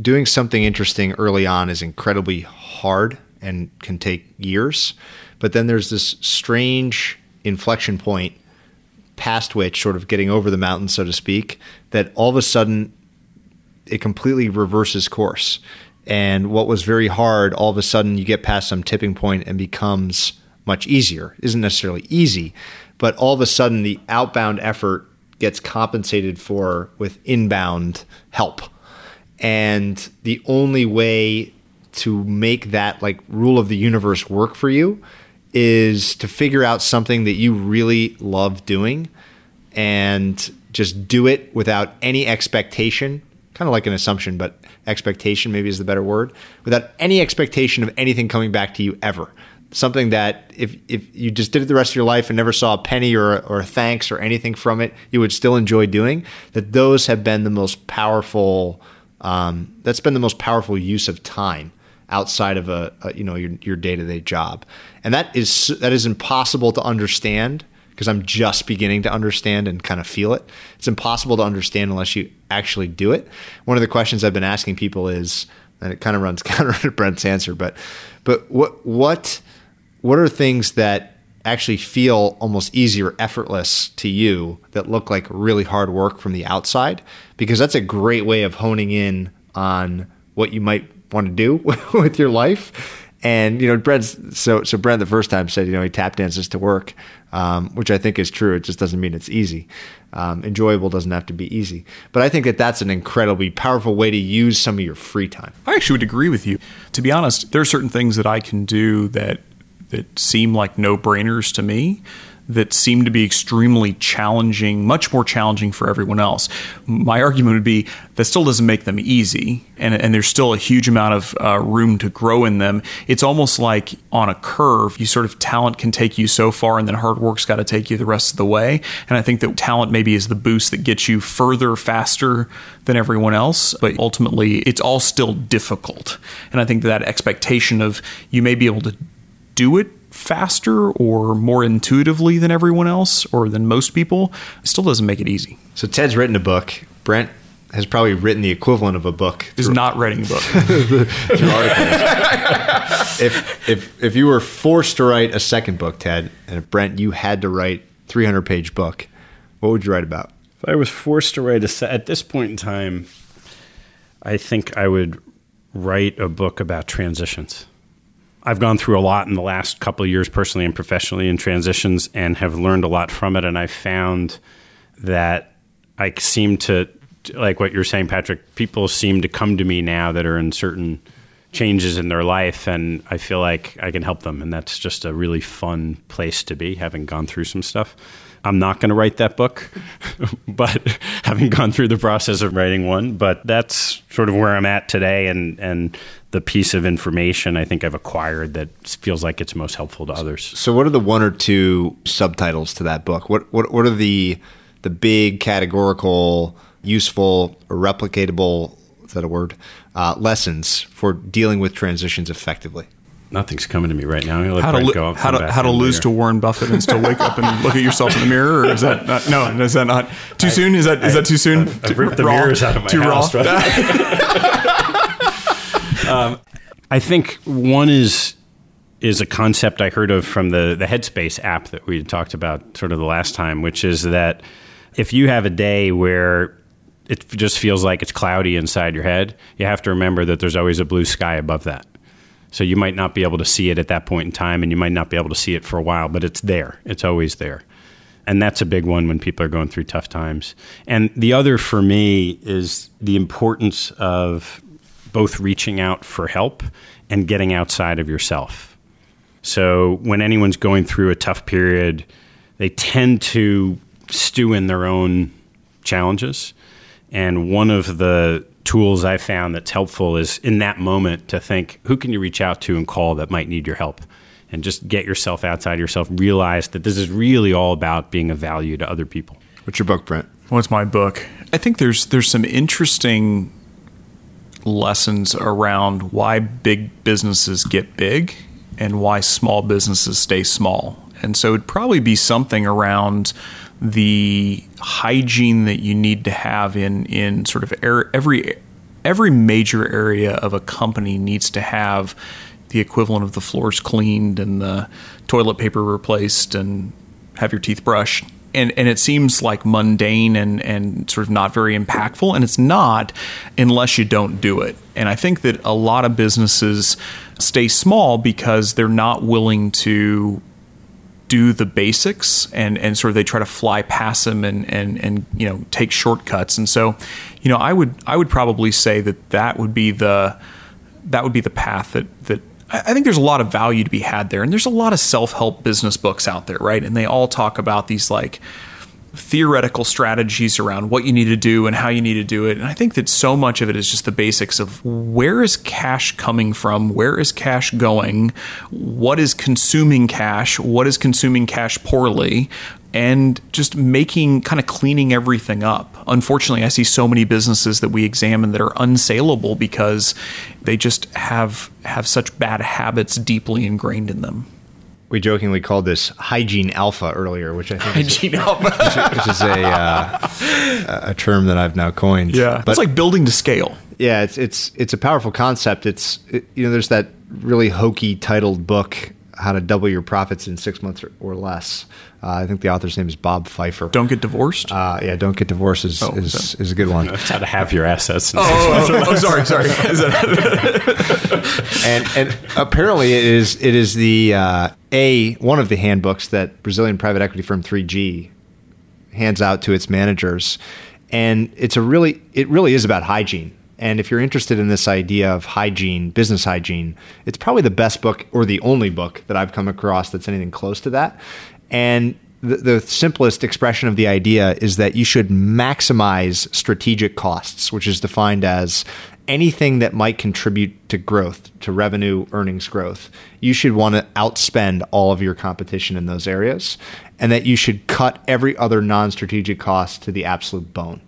doing something interesting early on is incredibly hard and can take years. But then there's this strange inflection point past which, sort of getting over the mountain, so to speak, that all of a sudden it completely reverses course. And what was very hard, all of a sudden you get past some tipping point and becomes much easier. Isn't necessarily easy, but all of a sudden the outbound effort gets compensated for with inbound help. And the only way to make that like rule of the universe work for you is to figure out something that you really love doing and just do it without any expectation kind of like an assumption but expectation maybe is the better word without any expectation of anything coming back to you ever something that if if you just did it the rest of your life and never saw a penny or or thanks or anything from it, you would still enjoy doing. That those have been the most powerful. Um, that's been the most powerful use of time outside of a, a you know your your day to day job, and that is that is impossible to understand because I'm just beginning to understand and kind of feel it. It's impossible to understand unless you actually do it. One of the questions I've been asking people is, and it kind of runs counter to Brent's answer, but but what what what are things that actually feel almost easy or effortless to you that look like really hard work from the outside? Because that's a great way of honing in on what you might want to do with your life. And you know, Brent's so so. Brent the first time said, you know, he tap dances to work, um, which I think is true. It just doesn't mean it's easy. Um, enjoyable doesn't have to be easy. But I think that that's an incredibly powerful way to use some of your free time. I actually would agree with you. To be honest, there are certain things that I can do that that seem like no brainers to me that seem to be extremely challenging, much more challenging for everyone else. My argument would be that still doesn't make them easy, and, and there's still a huge amount of uh, room to grow in them. It's almost like on a curve, you sort of talent can take you so far, and then hard work's got to take you the rest of the way. And I think that talent maybe is the boost that gets you further faster than everyone else, but ultimately it's all still difficult. And I think that, that expectation of you may be able to do it faster or more intuitively than everyone else or than most people, it still doesn't make it easy. So Ted's written a book. Brent has probably written the equivalent of a book. Is not writing a book. if if if you were forced to write a second book, Ted, and if Brent, you had to write 300 page book, what would you write about? If I was forced to write a set at this point in time, I think I would write a book about transitions. I've gone through a lot in the last couple of years, personally and professionally, in transitions, and have learned a lot from it. And I found that I seem to like what you're saying, Patrick. People seem to come to me now that are in certain changes in their life, and I feel like I can help them, and that's just a really fun place to be, having gone through some stuff. I'm not going to write that book, but having gone through the process of writing one, but that's sort of where I'm at today, and and the piece of information I think I've acquired that feels like it's most helpful to others. So, what are the one or two subtitles to that book? What what what are the the big categorical, useful, or replicatable? Is that a word? Uh, lessons for dealing with transitions effectively. Nothing's coming to me right now. How to, lo- how to, how to lose to Warren Buffett and still wake up and look at yourself in the mirror? Or is that not, no? Is that not too soon? Is that is that too soon? I've ripped the mirrors out of my too house. Raw? um, I think one is is a concept I heard of from the the Headspace app that we talked about sort of the last time, which is that if you have a day where it just feels like it's cloudy inside your head, you have to remember that there's always a blue sky above that. So you might not be able to see it at that point in time, and you might not be able to see it for a while, but it's there. It's always there. And that's a big one when people are going through tough times. And the other for me is the importance of both reaching out for help and getting outside of yourself. So when anyone's going through a tough period, they tend to stew in their own challenges. And one of the tools I found that's helpful is in that moment to think who can you reach out to and call that might need your help? And just get yourself outside yourself, realize that this is really all about being of value to other people. What's your book, Brent? What's my book? I think there's there's some interesting lessons around why big businesses get big and why small businesses stay small. And so it'd probably be something around the hygiene that you need to have in in sort of er, every every major area of a company needs to have the equivalent of the floors cleaned and the toilet paper replaced and have your teeth brushed and and it seems like mundane and and sort of not very impactful and it's not unless you don't do it. And i think that a lot of businesses stay small because they're not willing to do the basics and and sort of they try to fly past them and and and you know take shortcuts. And so you know I would I would probably say that that would be the that would be the path that that I think there's a lot of value to be had there and there's a lot of self-help business books out there right? And they all talk about these like theoretical strategies around what you need to do and how you need to do it. And I think that so much of it is just the basics of where is cash coming from? Where is cash going? What is consuming cash? What is consuming cash poorly? and just making kind of cleaning everything up. Unfortunately, I see so many businesses that we examine that are unsaleable because they just have have such bad habits deeply ingrained in them we jokingly called this hygiene alpha earlier, which I think hygiene is, alpha, which, which, is a uh, a term that I've now coined. Yeah, but, it's like building to scale. Yeah, it's it's it's a powerful concept. It's it, you know, there's that really hokey titled book, "How to Double Your Profits in Six Months or, or Less." Uh, I think the author's name is Bob Fifer. Don't get divorced. Uh, yeah, don't get divorced is, oh, is, is, is, a good one. That's how to have your assets. Oh, oh, oh, sorry, sorry. and and apparently it is it is the uh, a one of the handbooks that Brazilian private equity firm 3G hands out to its managers, and it's a really it really is about hygiene. And if you're interested in this idea of hygiene, business hygiene, it's probably the best book or the only book that I've come across that's anything close to that. And the, the, simplest expression of the idea is that you should maximize strategic costs, which is defined as anything that might contribute to growth, to revenue earnings growth. You should want to outspend all of your competition in those areas, and that you should cut every other non strategic cost to the absolute bone.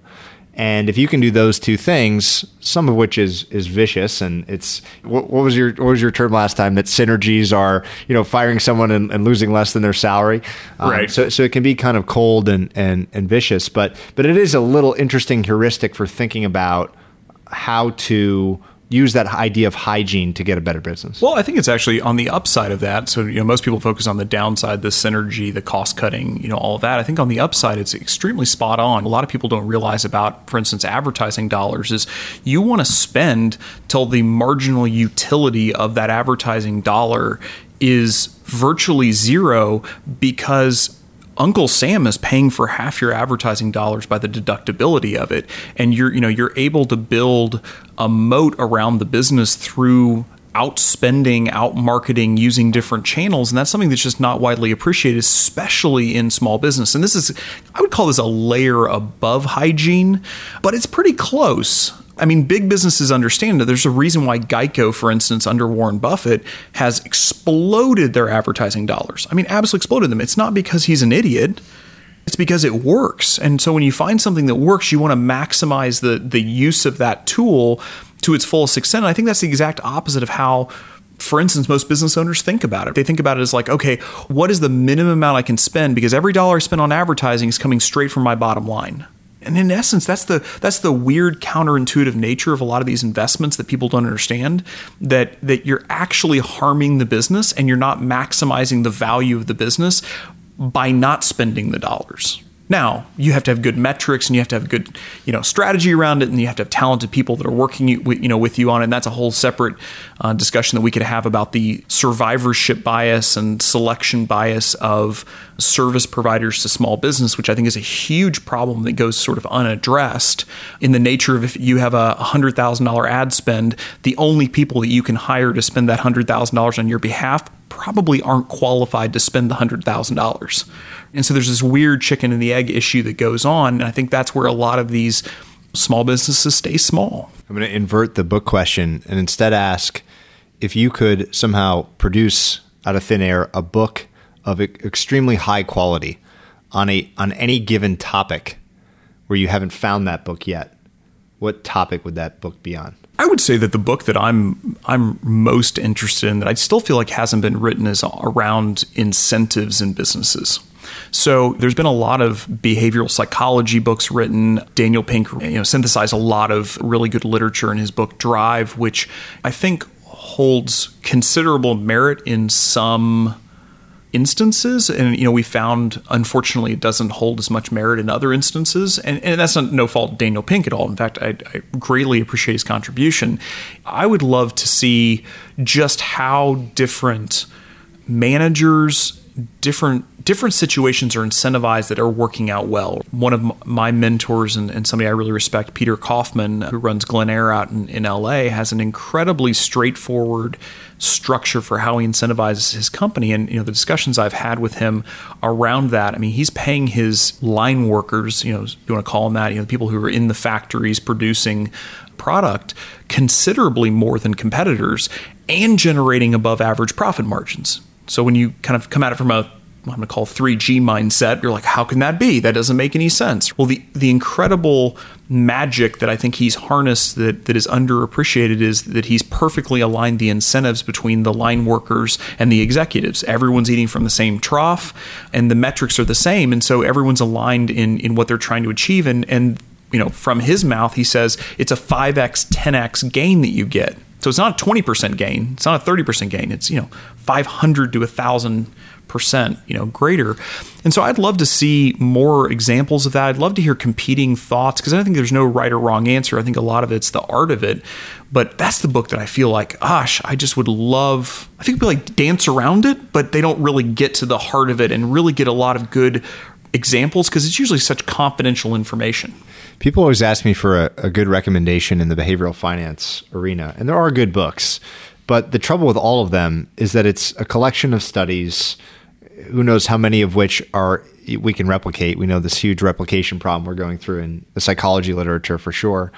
And if you can do those two things, some of which is is vicious, and it's what, what was your what was your term last time? That synergies are you know firing someone and, and losing less than their salary, um, right? So so it can be kind of cold and and and vicious, but but it is a little interesting heuristic for thinking about how to use that idea of hygiene to get a better business? Well, I think it's actually on the upside of that. So, you know, most people focus on the downside, the synergy, the cost cutting, you know, all of that. I think on the upside, it's extremely spot on. A lot of people don't realize about, for instance, advertising dollars is you want to spend till the marginal utility of that advertising dollar is virtually zero because Uncle Sam is paying for half your advertising dollars by the deductibility of it, and you're you know you're able to build a moat around the business through outspending, out marketing, using different channels, and that's something that's just not widely appreciated, especially in small business. And this is, I would call this a layer above hygiene, but it's pretty close. I mean, big businesses understand that there's a reason why Geico, for instance, under Warren Buffett, has exploded their advertising dollars. I mean, absolutely exploded them. It's not because he's an idiot. It's because it works. And so when you find something that works, you want to maximize the the use of that tool to its fullest extent. And I think that's the exact opposite of how for instance, most business owners think about it. They think about it as like, okay, what is the minimum amount I can spend? Because every dollar I spend on advertising is coming straight from my bottom line and in essence that's the that's the weird counterintuitive nature of a lot of these investments that people don't understand that that you're actually harming the business and you're not maximizing the value of the business by not spending the dollars now, you have to have good metrics and you have to have good, you know, strategy around it, and you have to have talented people that are working, you, you know, with you on it. And that's a whole separate uh, discussion that we could have about the survivorship bias and selection bias of service providers to small business, which I think is a huge problem that goes sort of unaddressed in the nature of if you have a hundred thousand dollar ad spend, the only people that you can hire to spend that hundred thousand dollars on your behalf probably aren't qualified to spend the hundred thousand dollars and so there's this weird chicken and the egg issue that goes on. And I think that's where a lot of these small businesses stay small. I'm going to invert the book question and instead ask if you could somehow produce out of thin air a book of extremely high quality on a on any given topic where you haven't found that book yet. What topic would that book be on? I would say that the book that I'm I'm most interested in that I still feel like hasn't been written is around incentives in businesses. So there's been a lot of behavioral psychology books written. Daniel Pink, you know, synthesized a lot of really good literature in his book Drive, which I think holds considerable merit in some instances and you know we found unfortunately it doesn't hold as much merit in other instances and, and that's not, no fault daniel pink at all in fact I, I greatly appreciate his contribution i would love to see just how different managers different different situations are incentivized that are working out well. One of my mentors and, and somebody I really respect, Peter Kaufman, who runs Glenair out in, in LA, has an incredibly straightforward structure for how he incentivizes his company. And you know, the discussions I've had with him around that, I mean, he's paying his line workers, you know, you want to call them that, you know, the people who are in the factories producing product considerably more than competitors and generating above average profit margins. So when you kind of come at it from a I'm going to call 3G mindset, you're like, how can that be? That doesn't make any sense. Well, the, the incredible magic that I think he's harnessed that, that is underappreciated is that he's perfectly aligned the incentives between the line workers and the executives. Everyone's eating from the same trough and the metrics are the same. And so everyone's aligned in, in what they're trying to achieve. And, and, you know, from his mouth, he says it's a 5x, 10x gain that you get. So it's not a 20% gain. It's not a 30% gain. It's, you know, 500 to a 1,000 percent you know greater. And so i'd love to see more examples of that. I'd love to hear competing thoughts because i think there's no right or wrong answer. I think a lot of it's the art of it. But that's the book that i feel like gosh i just would love i think people like dance around it but they don't really get to the heart of it and really get a lot of good examples because it's usually such confidential information. People always ask me for a, a good recommendation in the behavioral finance arena and there are good books. But the trouble with all of them is that it's a collection of studies who knows how many of which are we can replicate. We know this huge replication problem we're going through in the psychology literature for sure.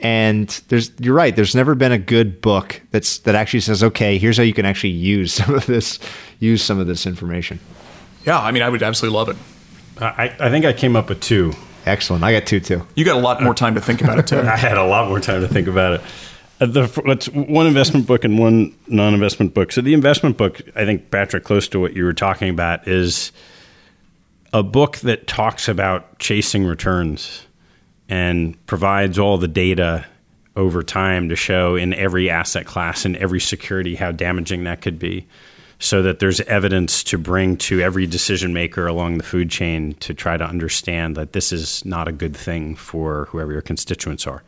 And there's you're right. There's never been a good book that's that actually says, okay, here's how you can actually use some of this use some of this information. Yeah, I mean, I would absolutely love it. I, I think I came up with two. Excellent. I got two too. You got a lot more time to think about it too. I had a lot more time to think about it. Uh, the, one investment book and one non-investment book. So the investment book, I think, Patrick, close to what you were talking about, is a book that talks about chasing returns and provides all the data over time to show in every asset class and every security how damaging that could be so that there's evidence to bring to every decision maker along the food chain to try to understand that this is not a good thing for whoever your constituents are.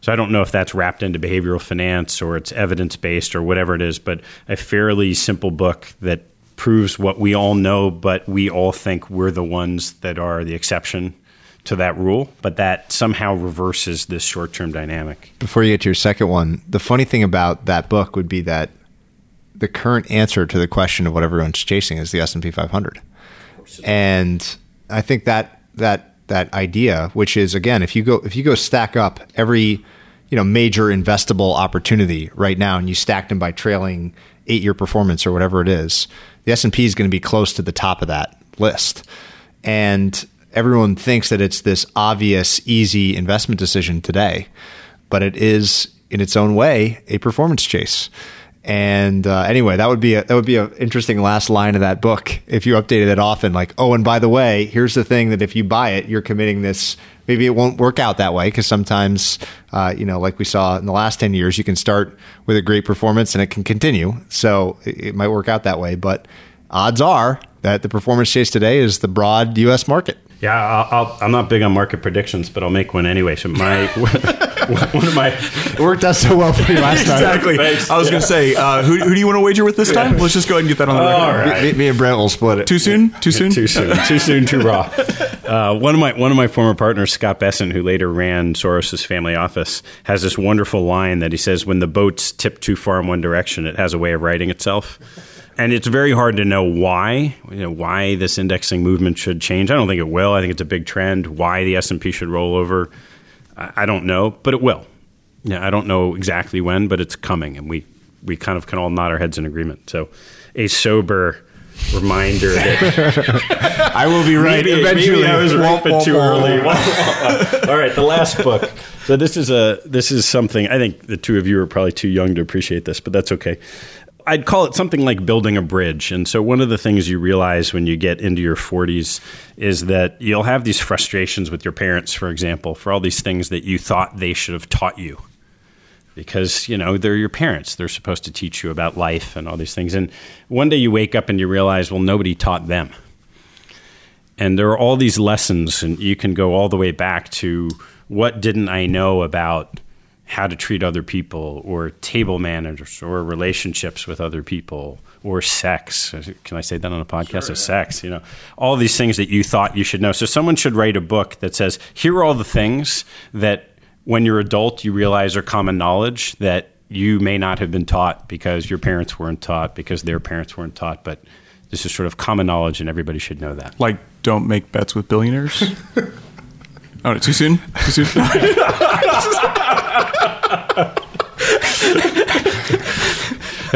So I don't know if that's wrapped into behavioral finance or it's evidence based or whatever it is, but a fairly simple book that proves what we all know, but we all think we're the ones that are the exception to that rule, but that somehow reverses this short term dynamic. Before you get to your second one, the funny thing about that book would be that the current answer to the question of what everyone's chasing is the S and P 500, and I think that that that idea, which is again, if you go if you go stack up every you know major investable opportunity right now, and you stack them by trailing eight year performance or whatever it is, the S and P is going to be close to the top of that list, and everyone thinks that it's this obvious, easy investment decision today, but it is in its own way a performance chase. And uh, anyway, that would be a, that would be an interesting last line of that book if you updated it often. Like, oh, and by the way, here's the thing that if you buy it, you're committing this. Maybe it won't work out that way because sometimes, uh, you know, like we saw in the last ten years, you can start with a great performance and it can continue. So it, it might work out that way, but odds are that the performance chase today is the broad U.S. market. Yeah, i am not big on market predictions, but I'll make one anyway. So my one of my it worked out so well for you last time. exactly. Thanks. I was yeah. going to say, uh, who, who do you want to wager with this time? Let's just go ahead and get that on the record. All right. Me, me, and Brent will split it. Too soon? Too soon? too soon. too soon. Too raw. Uh, one of my one of my former partners, Scott Bessent, who later ran Soros's family office, has this wonderful line that he says, "When the boats tip too far in one direction, it has a way of righting itself." and it's very hard to know why you know why this indexing movement should change. I don't think it will. I think it's a big trend. Why the S and P should roll over, I don't know, but it will. Yeah, I don't know exactly when, but it's coming, and we we kind of can all nod our heads in agreement. So, a sober reminder that I will be right maybe, eventually. maybe I was but too early. All right, the last book. So this is a this is something I think the two of you are probably too young to appreciate this, but that's okay. I'd call it something like building a bridge. And so one of the things you realize when you get into your 40s is that you'll have these frustrations with your parents, for example, for all these things that you thought they should have taught you. Because, you know, they're your parents. They're supposed to teach you about life and all these things. And one day you wake up and you realize, well, nobody taught them. And there are all these lessons, and you can go all the way back to what didn't I know about how to treat other people, or table manners, or relationships with other people, or sex. Can I say that on a podcast? Sure, of sex, you know, all these things that you thought you should know. So someone should write a book that says, here are all the things that when you're adult you realize are common knowledge that you may not have been taught because your parents weren't taught, because their parents weren't taught, but this is sort of common knowledge and everybody should know that. Like, don't make bets with billionaires. oh, too soon? Too soon?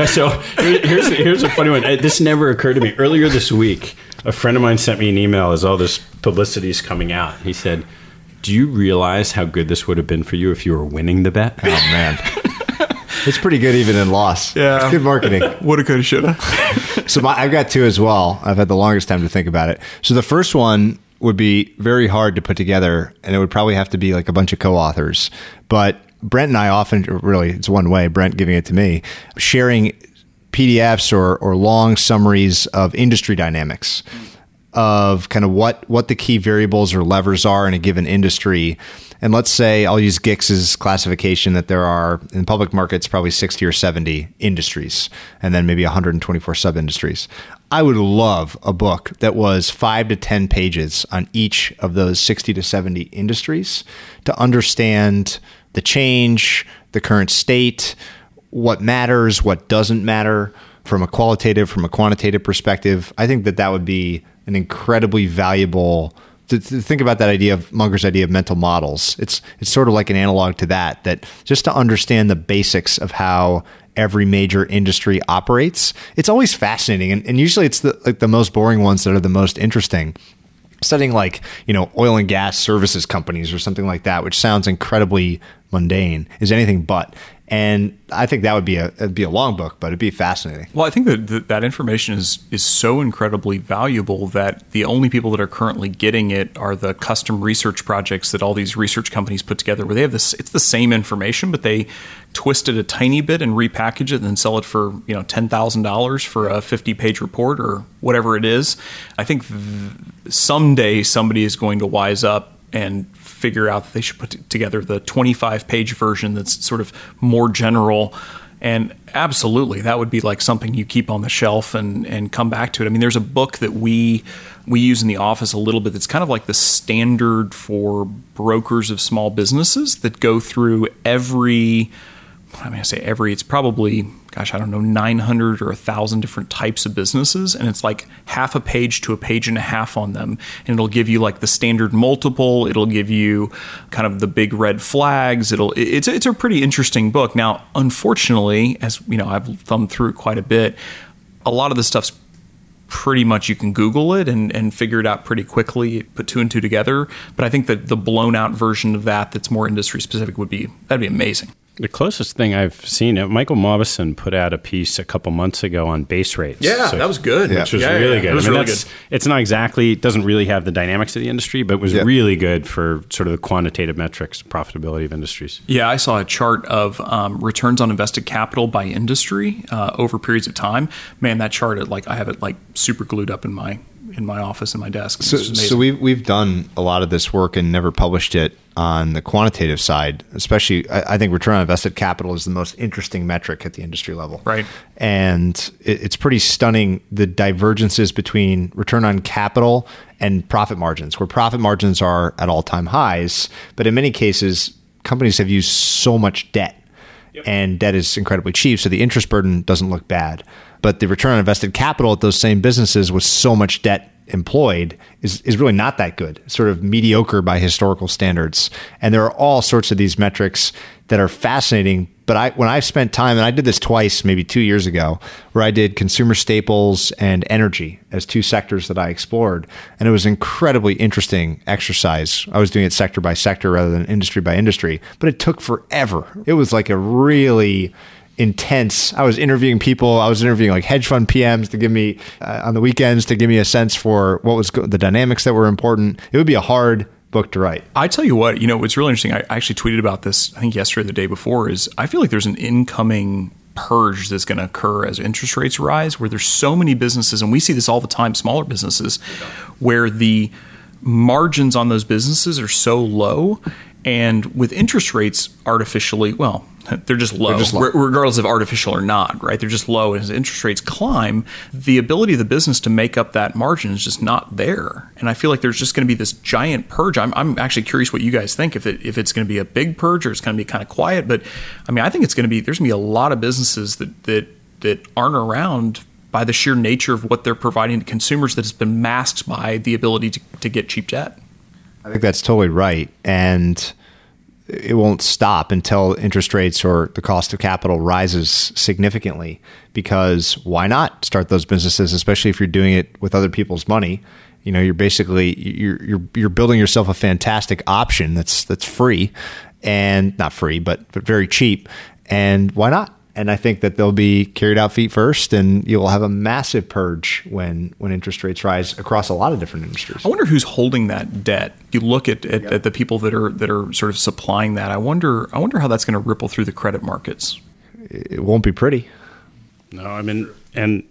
so here- here's here's a funny one. This never occurred to me earlier this week. A friend of mine sent me an email as all this publicity is coming out. He said, "Do you realize how good this would have been for you if you were winning the bet?" Oh man, it's pretty good even in loss. Yeah. It's good marketing. Woulda, coulda, shoulda. so my, I've got two as well. I've had the longest time to think about it. So the first one would be very hard to put together, and it would probably have to be like a bunch of co-authors. But Brent and I often, really, it's one way. Brent giving it to me, sharing PDFs or or long summaries of industry dynamics of kind of what what the key variables or levers are in a given industry. And let's say I'll use GICS's classification that there are in public markets probably 60 or 70 industries and then maybe 124 sub industries. I would love a book that was 5 to 10 pages on each of those 60 to 70 industries to understand the change, the current state, what matters, what doesn't matter from a qualitative, from a quantitative perspective. I think that that would be an incredibly valuable. To, to think about that idea of Munger's idea of mental models. It's it's sort of like an analog to that. That just to understand the basics of how every major industry operates, it's always fascinating, and, and usually it's the like the most boring ones that are the most interesting. Studying like you know oil and gas services companies or something like that which sounds incredibly mundane is anything but and i think that would be a it'd be a long book but it'd be fascinating Well, I think that that, information is is so incredibly valuable that the only people that are currently getting it are the custom research projects that all these research companies put together, where they have this. It's the same information, but they twist it a tiny bit and repackage it, and then sell it for you know ten thousand dollars for a fifty page report or whatever it is. I think th- someday somebody is going to wise up and figure out that they should put together the 25 page version that's sort of more general. And absolutely that would be like something you keep on the shelf and and come back to it. I mean there's a book that we we use in the office a little bit that's kind of like the standard for brokers of small businesses that go through every I mean, I say every, it's probably, gosh, I don't know, 900 or 1,000 different types of businesses. And it's like half a page to a page and a half on them. And it'll give you like the standard multiple. It'll give you kind of the big red flags. It'll, it's, it's a pretty interesting book. Now, unfortunately, as you know, I've thumbed through it quite a bit, a lot of the stuff's pretty much you can Google it and, and figure it out pretty quickly, put two and two together. But I think that the blown out version of that that's more industry specific would be, that'd be amazing. The closest thing I've seen, uh, Michael Mauboussin put out a piece a couple months ago on base rates. Yeah, so- that was good. which was Yeah, yeah, really yeah. good. It was I mean, really that's- good. It's not exactly it doesn't really have the dynamics of the industry, but was Yeah. really good for sort of the quantitative metrics, profitability of industries. Yeah, I saw a chart of um, returns on invested capital by industry uh, over periods of time. Man, that chart, it, like I have it like super glued up in my in my office in my desk. so, so we've, we've done a lot of this work and never published it on the quantitative side especially I, I think return on invested capital is the most interesting metric at the industry level Right. and it, it's pretty stunning the divergences between return on capital and profit margins where profit margins are at all-time highs but in many cases companies have used so much debt and debt is incredibly cheap so the interest burden doesn't look bad but the return on invested capital at those same businesses with so much debt employed is, is really not that good sort of mediocre by historical standards and there are all sorts of these metrics that are fascinating but I when I've spent time and I did this twice, maybe two years ago, where I did consumer staples and energy as two sectors that I explored, and it was an incredibly interesting exercise. I was doing it sector by sector rather than industry by industry, but it took forever. It was like a really intense. I was interviewing people. I was interviewing like hedge fund PMs to give me uh, on the weekends to give me a sense for what was go- the dynamics that were important. It would be a hard book to write. I tell you what, you know, what's really interesting. I actually tweeted about this. I think yesterday, or the day before, is I feel like there's an incoming purge that's going to occur as interest rates rise, where there's so many businesses, and we see this all the time, smaller businesses, where the margins on those businesses are so low and with interest rates artificially, well, they're just low, they're just low. regardless of artificial or not, right? They're just low. And as interest rates climb, the ability of the business to make up that margin is just not there. And I feel like there's just going to be this giant purge. I'm, I'm actually curious what you guys think if it, if it's going to be a big purge or it's going to be kind of quiet. But I mean, I think it's going to be there's going to be a lot of businesses that that that aren't around by the sheer nature of what they're providing to consumers that has been masked by the ability to, to get cheap debt. I think that's totally right. And it won't stop until interest rates or the cost of capital rises significantly because why not start those businesses especially if you're doing it with other people's money? You know you're basically you're you're, you're building yourself a fantastic option that's that's free and not free but but very cheap. And why not and I think that they'll be carried out feet first, and you will have a massive purge when when interest rates rise across a lot of different industries. I wonder who's holding that debt. You look at, at, at the people that are that are sort of supplying that. I wonder I wonder how that's going to ripple through the credit markets. It won't be pretty. No, I mean, and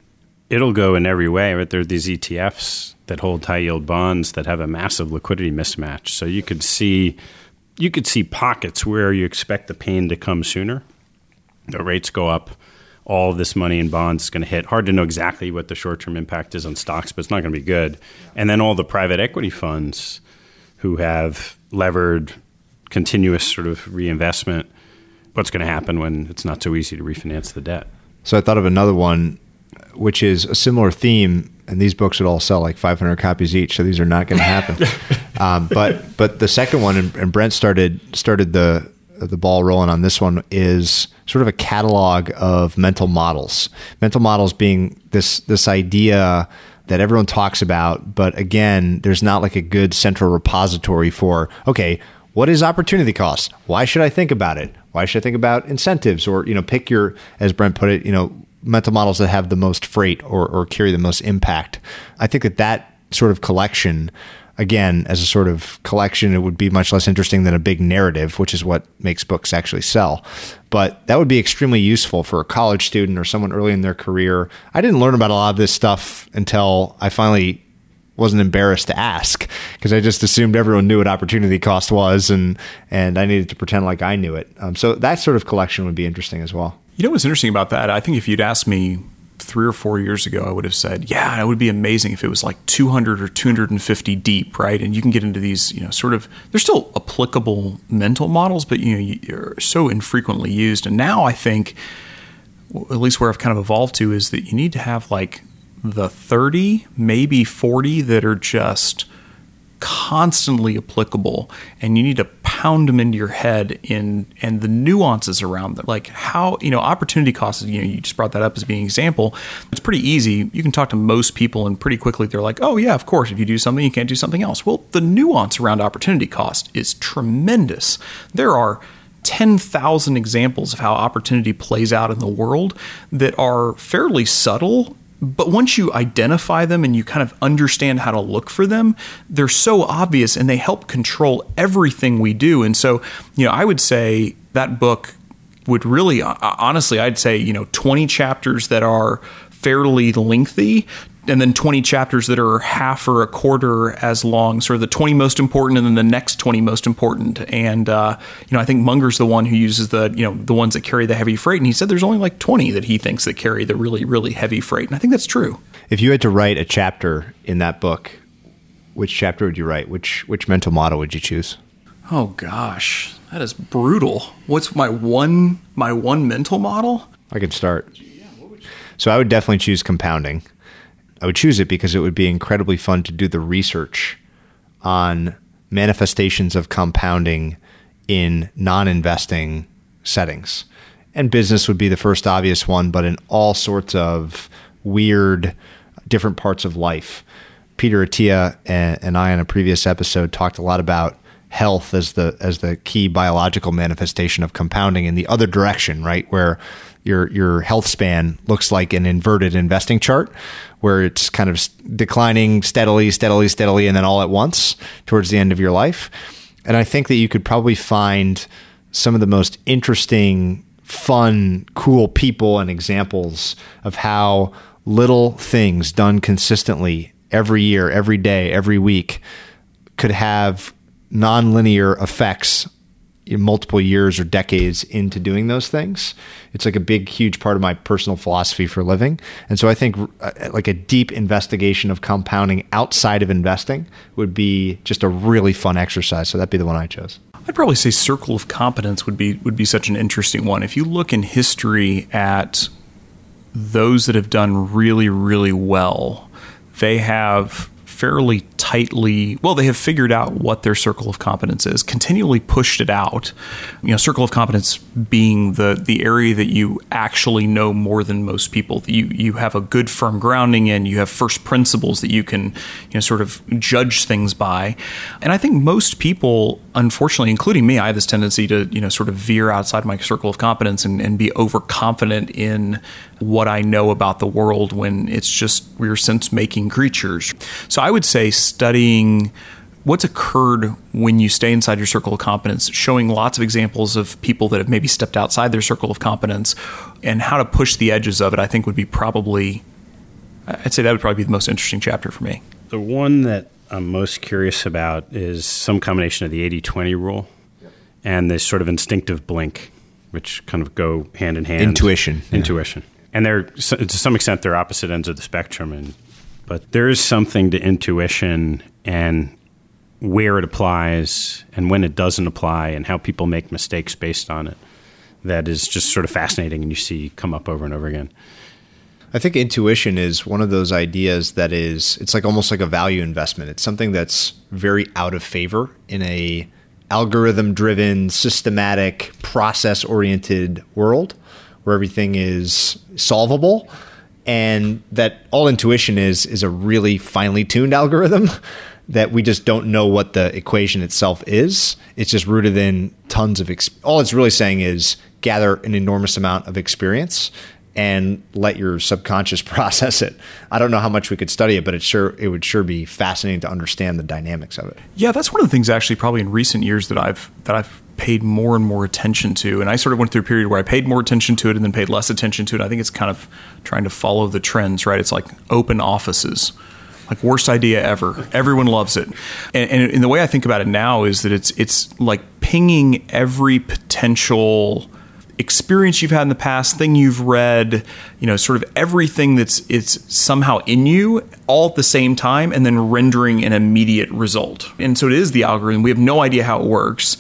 it'll go in every way. Right? There are these ETFs that hold high yield bonds that have a massive liquidity mismatch. So you could see you could see pockets where you expect the pain to come sooner the rates go up, all of this money in bonds is going to hit. Hard to know exactly what the short term impact is on stocks, but it's not going to be good. And then all the private equity funds who have levered continuous sort of reinvestment, what's going to happen when it's not so easy to refinance the debt? So I thought of another one, which is a similar theme, and these books would all sell like 500 copies each, so these are not going to happen. um, but but the second one, and, and Brent started started the the ball rolling on this one is sort of a catalog of mental models. Mental models being this this idea that everyone talks about, but again, there's not like a good central repository for okay, what is opportunity cost? Why should I think about it? Why should I think about incentives or you know pick your as Brent put it, you know, mental models that have the most freight or, or carry the most impact. I think that that sort of collection again, as a sort of collection, it would be much less interesting than a big narrative, which is what makes books actually sell. But that would be extremely useful for a college student or someone early in their career. I didn't learn about a lot of this stuff until I finally wasn't embarrassed to ask because I just assumed everyone knew what opportunity cost was and and I needed to pretend like I knew it. Um, so that sort of collection would be interesting as well. You know what's interesting about that? I think if you'd asked me three or four years ago, I would have said, yeah, it would be amazing if it was like 200 or 250 deep, right? And you can get into these, you know, sort of, they're still applicable mental models, but, you know, you're so infrequently used. And now I think, at least where I've kind of evolved to, is that you need to have like the 30, maybe 40 that are just constantly applicable and you need to pound them into your head in and the nuances around them. Like how you know opportunity costs you know you just brought that up as being an example. It's pretty easy. You can talk to most people and pretty quickly they're like oh yeah of course if you do something you can't do something else. Well the nuance around opportunity cost is tremendous. There are 10,000 examples of how opportunity plays out in the world that are fairly subtle but once you identify them and you kind of understand how to look for them, they're so obvious and they help control everything we do. And so, you know, I would say that book would really honestly, I'd say, you know, 20 chapters that are fairly lengthy and then 20 chapters that are half or a quarter as long, sort of the 20 most important and then the next 20 most important. And, uh, you know, I think Munger's the one who uses the, you know, the ones that carry the heavy freight. And he said there's only like 20 that he thinks that carry the really, really heavy freight. And I think that's true. If you had to write a chapter in that book, which chapter would you write? Which, which mental model would you choose? Oh gosh, that is brutal. What's my one, my one mental model? I could start. So I would definitely choose compounding. I would choose it because it would be incredibly fun to do the research on manifestations of compounding in non-investing settings. and business would be the first obvious one, but in all sorts of weird, different parts of life. Peter Attia and, I, in a previous episode, talked a lot about health as the as the key biological manifestation of compounding in the other direction, right? Where your your health span looks like an inverted investing chart, where it's kind of declining steadily, steadily, steadily, and then all at once towards the end of your life. And I think that you could probably find some of the most interesting, fun, cool people and examples of how little things done consistently every year, every day, every week could have nonlinear effects multiple years or decades into doing those things. It's like a big, huge part of my personal philosophy for living. And so I think uh, like a deep investigation of compounding outside of investing would be just a really fun exercise. So that'd be the one I chose. I'd probably say circle of competence would be would be such an interesting one. If you look in history at those that have done really, really well, they have fairly tightly well they have figured out what their circle of competence is continually pushed it out. You know circle of competence being the the area that you actually know more than most people you you have a good firm grounding in you have first principles that you can you know sort of judge things by. And i think most people unfortunately including me i have this tendency to you know sort of veer outside my circle of competence and, and be overconfident in what I know about the world when it's just we're sense making creatures. So I would say studying what's occurred when you stay inside your circle of competence, showing lots of examples of people that have maybe stepped outside their circle of competence and how to push the edges of it, I think would be probably, I'd say that would probably be the most interesting chapter for me. The one that I'm most curious about is some combination of the 80 20 rule and this sort of instinctive blink, which kind of go hand in hand. Intuition. Intuition and they're to some extent they're opposite ends of the spectrum and but there is something to intuition and where it applies and when it doesn't apply and how people make mistakes based on it that is just sort of fascinating and you see come up over and over again I think intuition is one of those ideas that is it's like almost like a value investment. It's something that's very out of favor in a algorithm driven, systematic, process oriented world where everything is solvable and that all intuition is is a really finely tuned algorithm that we just don't know what the equation itself is it's just rooted in tons of exp- all it's really saying is gather an enormous amount of experience and let your subconscious process it. I don't know how much we could study it, but it sure it would sure be fascinating to understand the dynamics of it. Yeah, that's one of the things actually probably in recent years that I've that I've paid more and more attention to. And I sort of went through a period where I paid more attention to it and then paid less attention to it. I think it's kind of trying to follow the trends, right? It's like open offices. Like worst idea ever. Everyone loves it, and, and, and the way I think about it now is that it's it's like pinging every potential experience you've had in the past, thing you've read, you know, sort of everything that's it's somehow in you all at the same time and then rendering an immediate result. And so it is the algorithm. We have no idea how it works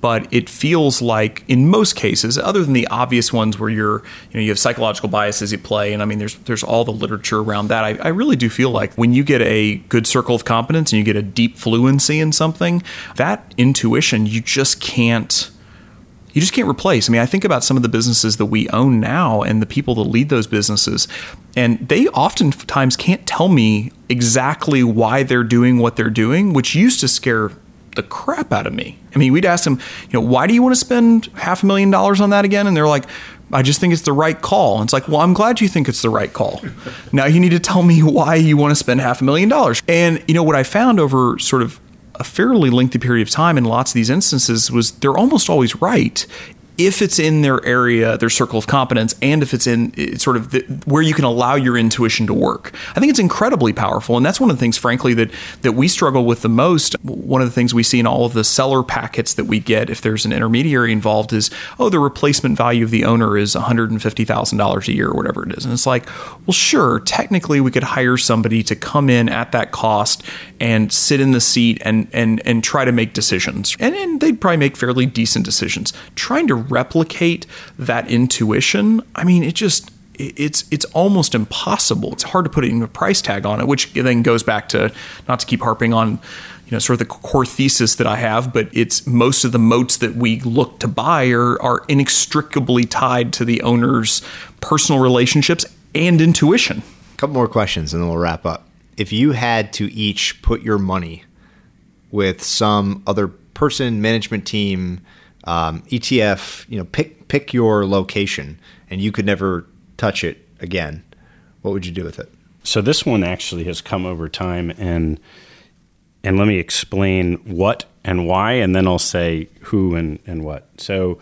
but it feels like in most cases, other than the obvious ones where you're, you know, you have psychological biases at play, and I mean, there's there's all the literature around that. I, I really do feel like when you get a good circle of competence and you get a deep fluency in something, that intuition you just can't you just can't replace. I mean, I think about some of the businesses that we own now and the people that lead those businesses, and they oftentimes can't tell me exactly why they're doing what they're doing, which used to scare the crap out of me. I mean, we'd ask them, you know, why do you want to spend half a million dollars on that again? And they're like, I just think it's the right call. And it's like, well, I'm glad you think it's the right call. now you need to tell me why you want to spend half a million dollars. And, you know, what I found over sort of a fairly lengthy period of time in lots of these instances was they're almost always right if it's in their area, their circle of competence, and if it's in it's sort of the, where you can allow your intuition to work. I think it's incredibly powerful, and that's one of the things, frankly, that that we struggle with the most. One of the things we see in all of the seller packets that we get, if there's an intermediary involved, is oh, the replacement value of the owner is one hundred and fifty thousand dollars a year, or whatever it is, and it's like, well, sure, technically we could hire somebody to come in at that cost and sit in the seat and and and try to make decisions, and, and they'd probably make fairly decent decisions. Trying to replicate that intuition, I mean, it just it's it's almost impossible. It's hard to put a price tag on it, which then goes back to not to keep harping on you know sort of the core thesis that I have, but it's most of the moats that we look to buy are are inextricably tied to the owner's personal relationships and intuition. A couple more questions and then we'll wrap up. If you had to each put your money with some other person, management team, um, ETF, you know, pick pick your location, and you could never touch it again, what would you do with it? So this one actually has come over time, and and let me explain what and why, and then I'll say who and and what. So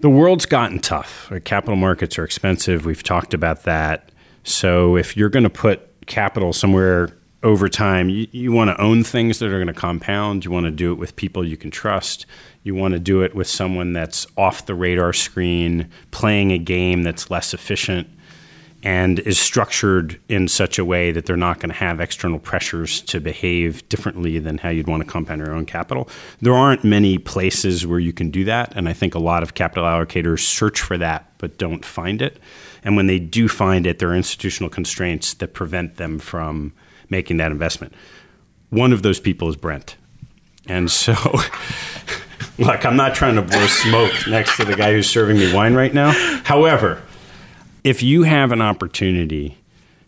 the world's gotten tough. Capital markets are expensive. We've talked about that. So if you're going to put capital somewhere over time, you, you want to own things that are going to compound. You want to do it with people you can trust. You want to do it with someone that's off the radar screen, playing a game that's less efficient and is structured in such a way that they're not going to have external pressures to behave differently than how you'd want to compound your own capital. There aren't many places where you can do that, and I think a lot of capital allocators search for that but don't find it. And when they do find it, there are institutional constraints that prevent them from making that investment. One of those people is Brent. And so Look, I'm not trying to blow smoke next to the guy who's serving me wine right now. However, if you have an opportunity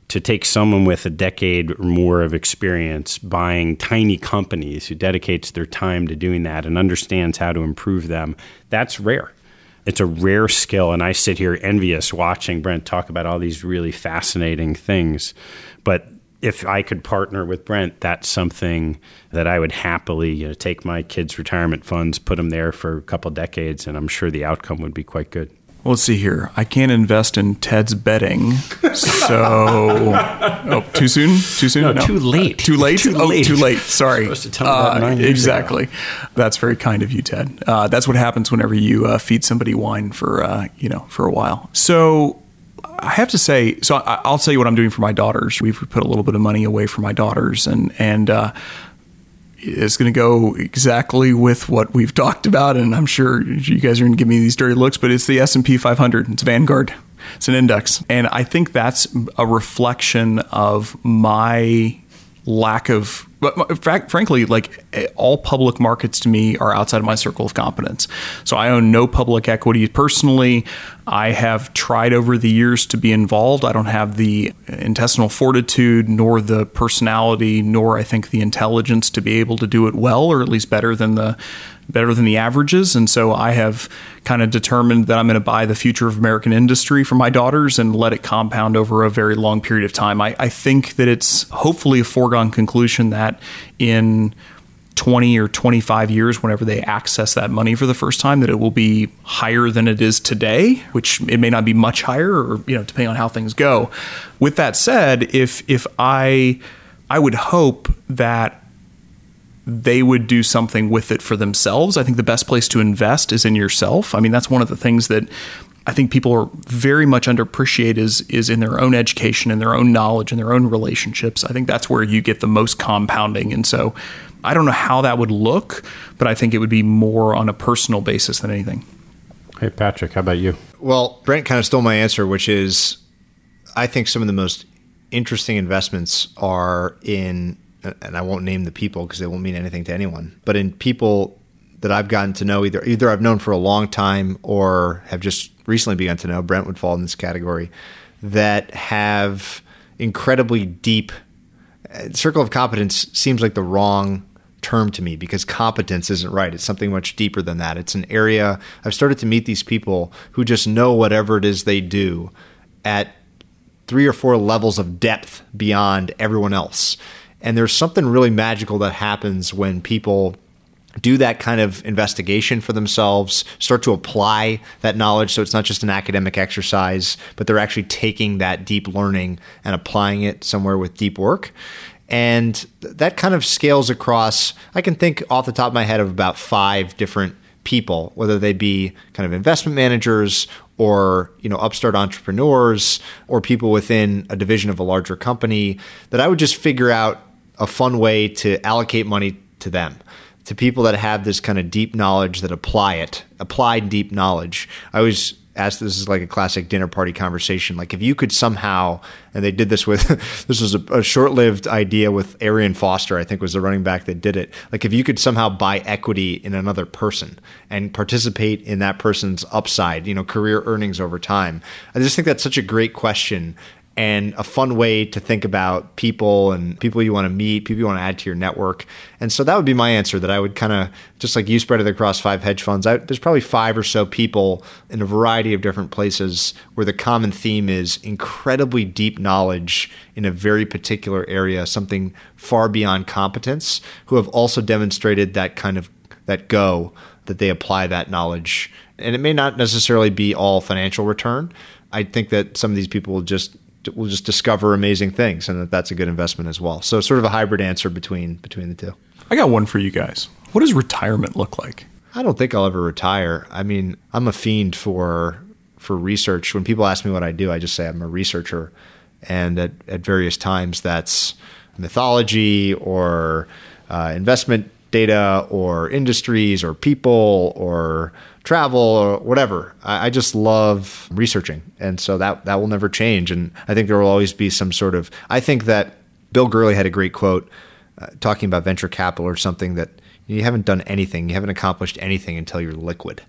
to take someone with a decade or more of experience buying tiny companies who dedicates their time to doing that and understands how to improve them, that's rare. It's a rare skill, and I sit here envious watching Brent talk about all these really fascinating things. But if I could partner with Brent, that's something that I would happily you know, take my kids' retirement funds, put them there for a couple decades, and I'm sure the outcome would be quite good. Well, let's see here. I can't invest in Ted's betting, so oh, too soon, too soon, no, no. too late, too late, too oh, late, too late. Sorry, uh, exactly. Ago. That's very kind of you, Ted. Uh, that's what happens whenever you uh, feed somebody wine for uh, you know for a while. So I have to say, so I, will tell you what I'm doing for my daughters. We've put a little bit of money away for my daughters, and and uh, it's going to go exactly with what we've talked about. And I'm sure you guys are going to give me these dirty looks, but it's the S and P 500. It's Vanguard. It's an index, and I think that's a reflection of my lack of but frankly like eh, all public markets to me are outside of my circle of competence so i own no public equity personally i have tried over the years to be involved i don't have the intestinal fortitude nor the personality nor i think the intelligence to be able to do it well or at least better than the better than the averages. And so I have kind of determined that I'm going to buy the future of American industry for my daughters and let it compound over a very long period of time. I, I think that it's hopefully a foregone conclusion that in 20 or 25 years, whenever they access that money for the first time, that it will be higher than it is today, which it may not be much higher, or you know, depending on how things go. With that said, if if I I would hope that they would do something with it for themselves. I think the best place to invest is in yourself. I mean, that's one of the things that I think people are very much underappreciate is is in their own education and their own knowledge and their own relationships. I think that's where you get the most compounding. And so I don't know how that would look, but I think it would be more on a personal basis than anything. Hey Patrick, how about you? Well, Brent kind of stole my answer, which is I think some of the most interesting investments are in and I won't name the people because it won't mean anything to anyone, but in people that I've gotten to know either either I've known for a long time or have just recently begun to know, Brent would fall in this category, that have incredibly deep uh, circle of competence seems like the wrong term to me because competence isn't right. It's something much deeper than that. It's an area I've started to meet these people who just know whatever it is they do at three or four levels of depth beyond everyone else. And there's something really magical that happens when people do that kind of investigation for themselves, start to apply that knowledge. So it's not just an academic exercise, but they're actually taking that deep learning and applying it somewhere with deep work. And that kind of scales across, I can think off the top of my head of about five different people, whether they be kind of investment managers or you know upstart entrepreneurs or people within a division of a larger company that I would just figure out a fun way to allocate money to them to people that have this kind of deep knowledge that apply it applied deep knowledge. I always ask this is like a classic dinner party conversation like if you could somehow and they did this with this was a, a, short-lived idea with arian foster i think was the running back that did it. Like if you could somehow buy equity in another person and participate in that person's upside you know career earnings over time. I just think that's such a great question and a fun way to think about people and people you want to meet, people you want to add to your network. And so that would be my answer that I would kind of, just like you spread it across five hedge funds, I, there's probably five or so people in a variety of different places where the common theme is incredibly deep knowledge in a very particular area, something far beyond competence, who have also demonstrated that kind of that go that they apply that knowledge. And it may not necessarily be all financial return. I think that some of these people will just will just discover amazing things, and that that's a good investment as well. So sort of a hybrid answer between between the two. I got one for you guys. What does retirement look like? I don't think I'll ever retire. I mean, I'm a fiend for for research. When people ask me what I do, I just say I'm a researcher, and at, at various times that's mythology or uh, investment data or industries or people or travel or whatever. I, I, just love researching, and so that that will never change. And I think there will always be some sort of. I think that Bill Gurley had a great quote uh, talking about venture capital or something that you haven't done anything, you haven't accomplished anything until you're liquid.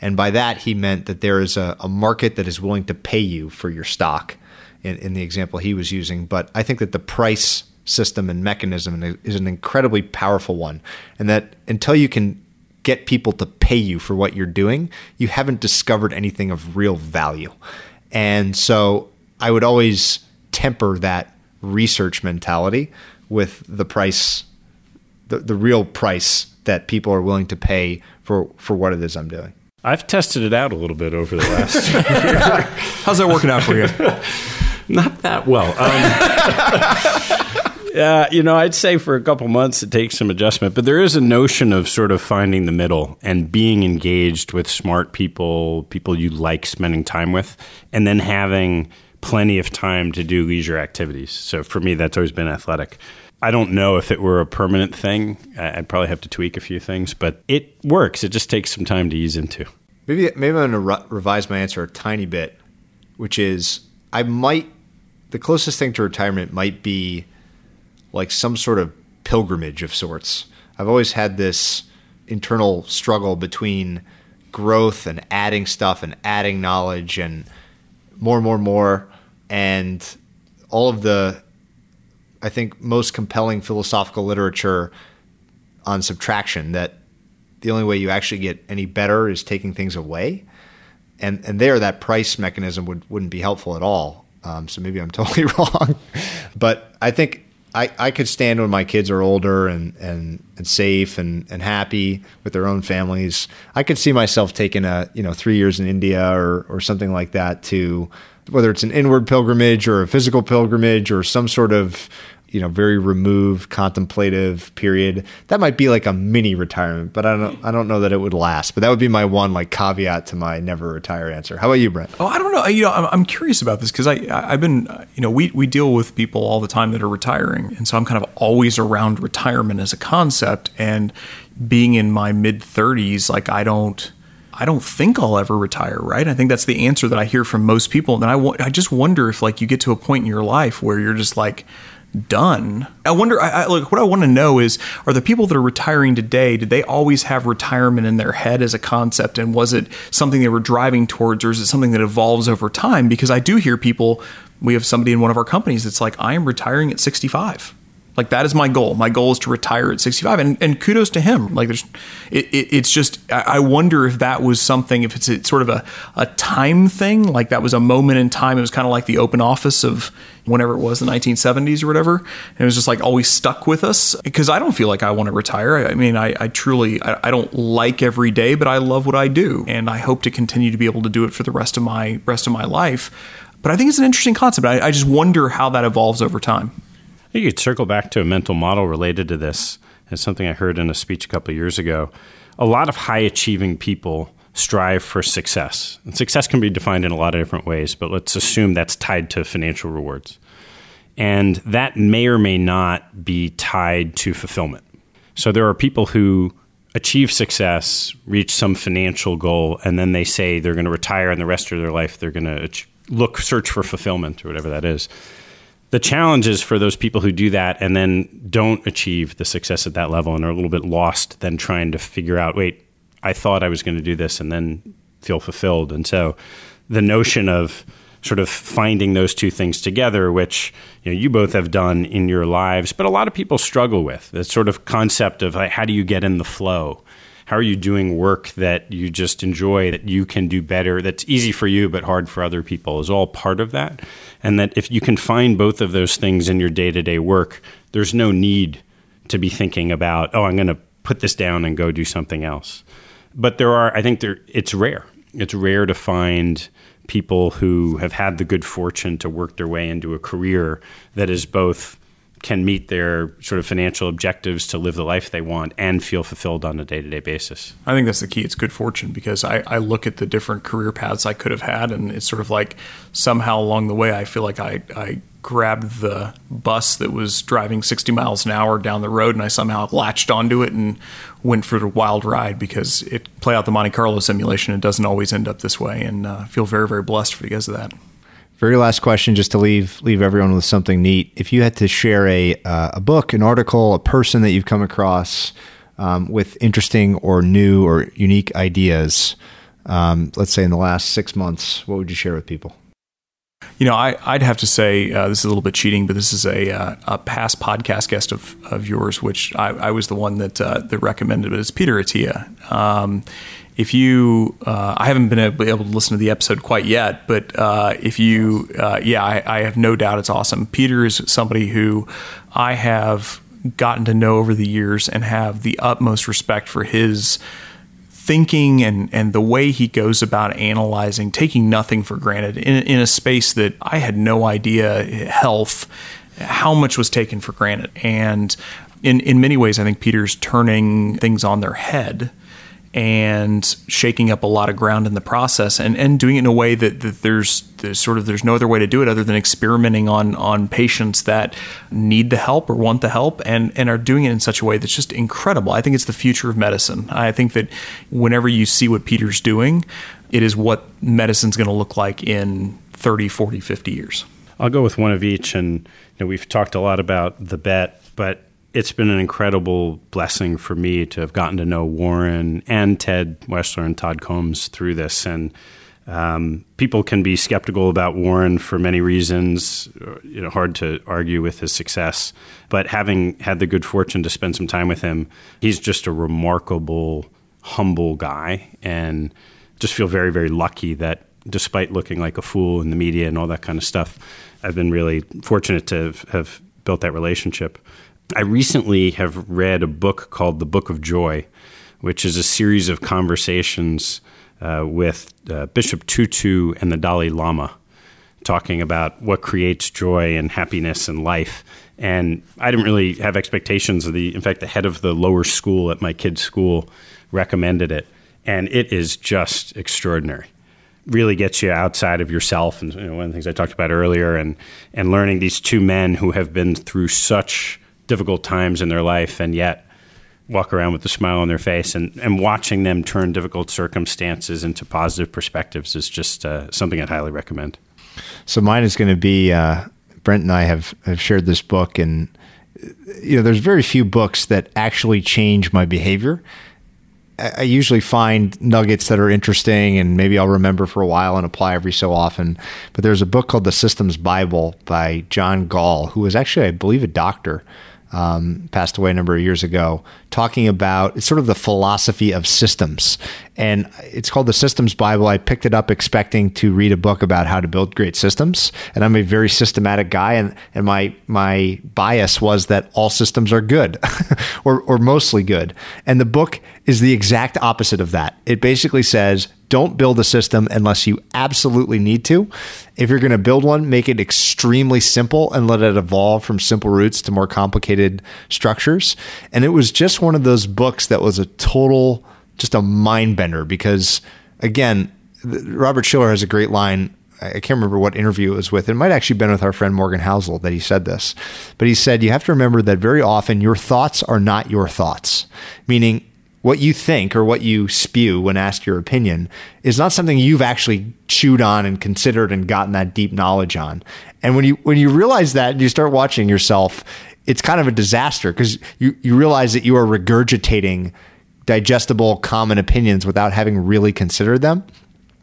And by that, he meant that there is a, a market that is willing to pay you for your stock. In, in the example he was using, but I think that the price system and mechanism is an incredibly powerful one. And that until you can get people to pay you for what you're doing, you haven't discovered anything of real value. And so I would always temper that research mentality with the price, the, the real price that people are willing to pay for, for what it is I'm doing. I've tested it out a little bit over the last How's that working out for you? Not that well. Um, Yeah, you know, I'd say for a couple months it takes some adjustment, but there is a notion of sort of finding the middle and being engaged with smart people, people you like spending time with, and then having plenty of time to do leisure activities. So for me, that's always been athletic. I don't know if it were a permanent thing. I'd probably have to tweak a few things, but it works. It just takes some time to ease into. Maybe maybe I'm going to re- revise my answer a tiny bit, which is I might the closest thing to retirement might be like some sort of pilgrimage of sorts. I've always had this internal struggle between growth and adding stuff and adding knowledge and more and more more and all of the I think most compelling philosophical literature on subtraction that the only way you actually get any better is taking things away. And and there that price mechanism would wouldn't be helpful at all. Um, so maybe I'm totally wrong. but I think I, I could stand when my kids are older and, and, and safe and, and happy with their own families. I could see myself taking a you know three years in India or or something like that to whether it's an inward pilgrimage or a physical pilgrimage or some sort of you know very removed contemplative period. That might be like a mini retirement but i don't i don't know that it would last. But that would be my one like caveat to my never retire answer. How about you brent? Oh i don't know. You know i'm, curious about this because i i've been you know we we deal with people all the time that are retiring. And so i'm kind of always around retirement as a concept. And being in my mid 30s like i don't I don't think I'll ever retire, right? I think that's the answer that I hear from most people. And I, w- I just wonder if like you get to a point in your life where you're just like, done. I wonder. I, I, look, what I want to know is: Are the people that are retiring today? Did they always have retirement in their head as a concept, and was it something they were driving towards, or is it something that evolves over time? Because I do hear people. We have somebody in one of our companies that's like, "I am retiring at 65." Like that is my goal. My goal is to retire at 65, and, and kudos to him. Like there's, it, it, it's just I wonder if that was something, if it's a, sort of a, a time thing, like that was a moment in time. It was kind of like the open office of whenever it was the 1970s or whatever, and it was just like always stuck with us. Because I don't feel like I want to retire. I, I mean, I, I truly I, I, don't like every day, but I love what I do, and I hope to continue to be able to do it for the rest of my rest of my life. But I think it's an interesting concept. I just wonder how that evolves over time. You could circle back to a mental model related to this. It's something I heard in a speech a couple years ago. A lot of high achieving people strive for success. And success can be defined in a lot of different ways, but let's assume that's tied to financial rewards. And that may or may not be tied to fulfillment. So there are people who achieve success, reach some financial goal, and then they say they're going to retire and the rest of their life they're going to look, search for fulfillment or whatever that is. The challenge is for those people who do that and then don't achieve the success at that level and are a little bit lost, then trying to figure out, wait, I thought I was going to do this and then feel fulfilled. And so the notion of sort of finding those two things together, which you know you both have done in your lives, but a lot of people struggle with that sort of concept of like, how do you get in the flow? How are you doing work that you just enjoy, that you can do better, that's easy for you but hard for other people? Is all part of that, and that if you can find both of those things in your day to day work, there's no need to be thinking about oh I'm going to put this down and go do something else. But there are, I think there, it's rare. It's rare to find people who have had the good fortune to work their way into a career that is both can meet their sort of financial objectives to live the life they want and feel fulfilled on a day to day basis. I think that's the key. It's good fortune because I, I look at the different career paths I could have had, and it's sort of like somehow along the way, I feel like I, I grabbed the bus that was driving 60 miles an hour down the road and I somehow latched onto it and went for the wild ride because it play out the Monte Carlo simulation. It doesn't always end up this way and uh, feel very, very blessed for because of that. Very last question, just to leave leave everyone with something neat. If you had to share a uh, a book, an article, a person that you've come across um, with interesting or new or unique ideas, um, let's say in the last six months, what would you share with people? You know, I, would have to say uh, this is a little bit cheating, but this is a, uh, a past podcast guest of, of yours, which I, I was the one that uh, that recommended. It's Peter Attia. Um, if you, uh, I haven't been able, to listen to the episode quite yet, but uh, if you, uh, yeah, I, I, have no doubt it's awesome. Peter is somebody who I have gotten to know over the years and have the utmost respect for his thinking and, and the way he goes about analyzing, taking nothing for granted in, in a space that I had no idea health, how much was taken for granted. And in, in many ways, I think Peter's turning things on their head and shaking up a lot of ground in the process and, and doing it in a way that, that there's, there's sort of there's no other way to do it other than experimenting on on patients that need the help or want the help and and are doing it in such a way that's just incredible. I think it's the future of medicine. I think that whenever you see what Peter's doing, it is what medicine's going to look like in 30, 40, 50 years. I'll go with one of each and you know, we've talked a lot about the bet, but it's been an incredible blessing for me to have gotten to know Warren and Ted Weschler and Todd Combs through this. And um, people can be skeptical about Warren for many reasons. You know, hard to argue with his success. But having had the good fortune to spend some time with him, he's just a remarkable, humble guy, and just feel very, very lucky that despite looking like a fool in the media and all that kind of stuff, I've been really fortunate to have built that relationship. I recently have read a book called The Book of Joy, which is a series of conversations uh, with uh, Bishop Tutu and the Dalai Lama, talking about what creates joy and happiness in life. And I didn't really have expectations of the. In fact, the head of the lower school at my kid's school recommended it, and it is just extraordinary really gets you outside of yourself and you know, one of the things I talked about earlier and and learning these two men who have been through such difficult times in their life and yet walk around with a smile on their face and, and watching them turn difficult circumstances into positive perspectives is just uh, something I'd highly recommend. So mine is going to be uh, Brent and I have, have shared this book and you know there's very few books that actually change my behavior. I usually find nuggets that are interesting and maybe I'll remember for a while and apply every so often. But there's a book called The Systems Bible by John Gall, who was actually, I believe, a doctor um, passed away a number of years ago, talking about sort of the philosophy of systems. And it's called the Systems Bible. I picked it up expecting to read a book about how to build great systems. And I'm a very systematic guy. And, and my, my bias was that all systems are good or, or mostly good. And the book is the exact opposite of that. It basically says, don't build a system unless you absolutely need to. If you're going to build one, make it extremely simple and let it evolve from simple roots to more complicated structures. And it was just one of those books that was a total, just a mind bender because, again, Robert Shiller has a great line I can't remember what interview it was with. It might actually have been with our friend Morgan Housel that he said this. But he said, you have to remember that very often your thoughts are not your thoughts, meaning what you think or what you spew when asked your opinion is not something you've actually chewed on and considered and gotten that deep knowledge on. And when you when you realize that and you start watching yourself, it's kind of a disaster because you, you realize that you are regurgitating digestible common opinions without having really considered them.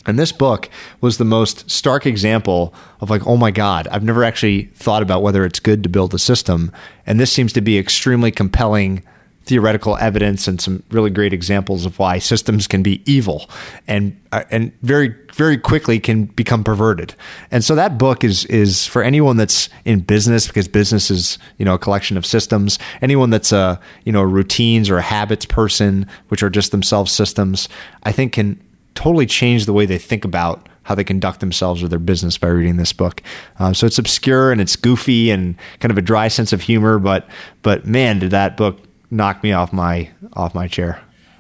And this book was the most stark example of like, oh my God, I've never actually thought about whether it's good to build a system. And this seems to be extremely compelling theoretical evidence and some really great examples of why systems can be evil and uh, and very very quickly can become perverted. And so that book is is for anyone that's in business because business is you know a collection of systems. Anyone that's a you know routines or a habits person, which are just themselves systems, I think can totally change the way they think about how they conduct themselves or their business by reading this book. Uh, so it's obscure and it's goofy and kind of a dry sense of humor, but but man, did that book knock me off my off my chair.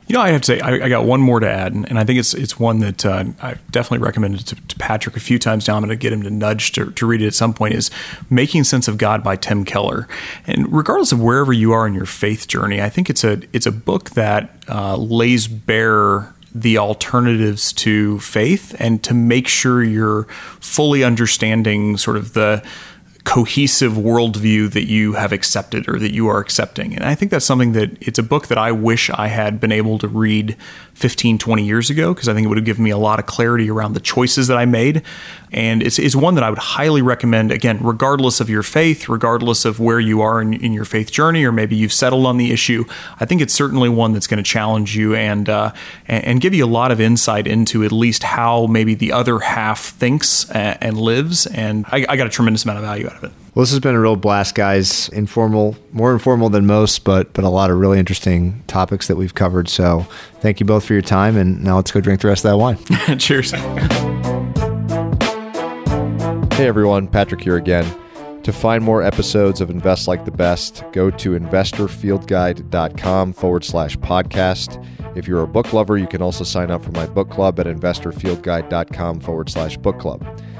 You know, I have to say, I, I got one more to add, and, and I think it's it's one that uh, I've definitely recommended to, to, Patrick a few times now. I'm going to get him to nudge to, to read it at some point. Is "Making Sense of God" by Tim Keller. And regardless of wherever you are in your faith journey, I think it's a it's a book that uh, lays bare the alternatives to faith and to make sure you're fully understanding sort of the cohesive worldview that you have accepted or that you are accepting. And I think that's something that it's a book that I wish I had been able to read 15, 20 years ago, because I think it would have given me a lot of clarity around the choices that I made. And it's, it's one that I would highly recommend, again, regardless of your faith, regardless of where you are in, in your faith journey, or maybe you've settled on the issue. I think it's certainly one that's going to challenge you and, uh, and, and give you a lot of insight into at least how maybe the other half thinks and, and lives. And I, I got a tremendous amount of value out of it. Well, this has been a real blast, guys. Informal, more informal than most, but but a lot of really interesting topics that we've covered. So, thank you both for your time, and now let's go drink the rest of that wine. Cheers. Hey everyone, Patrick here again. To find more episodes of Invest Like the Best, go to investorfieldguide.com forward slash podcast. If you're a book lover, you can also sign up for my book club at investorfieldguide.com forward slash book club.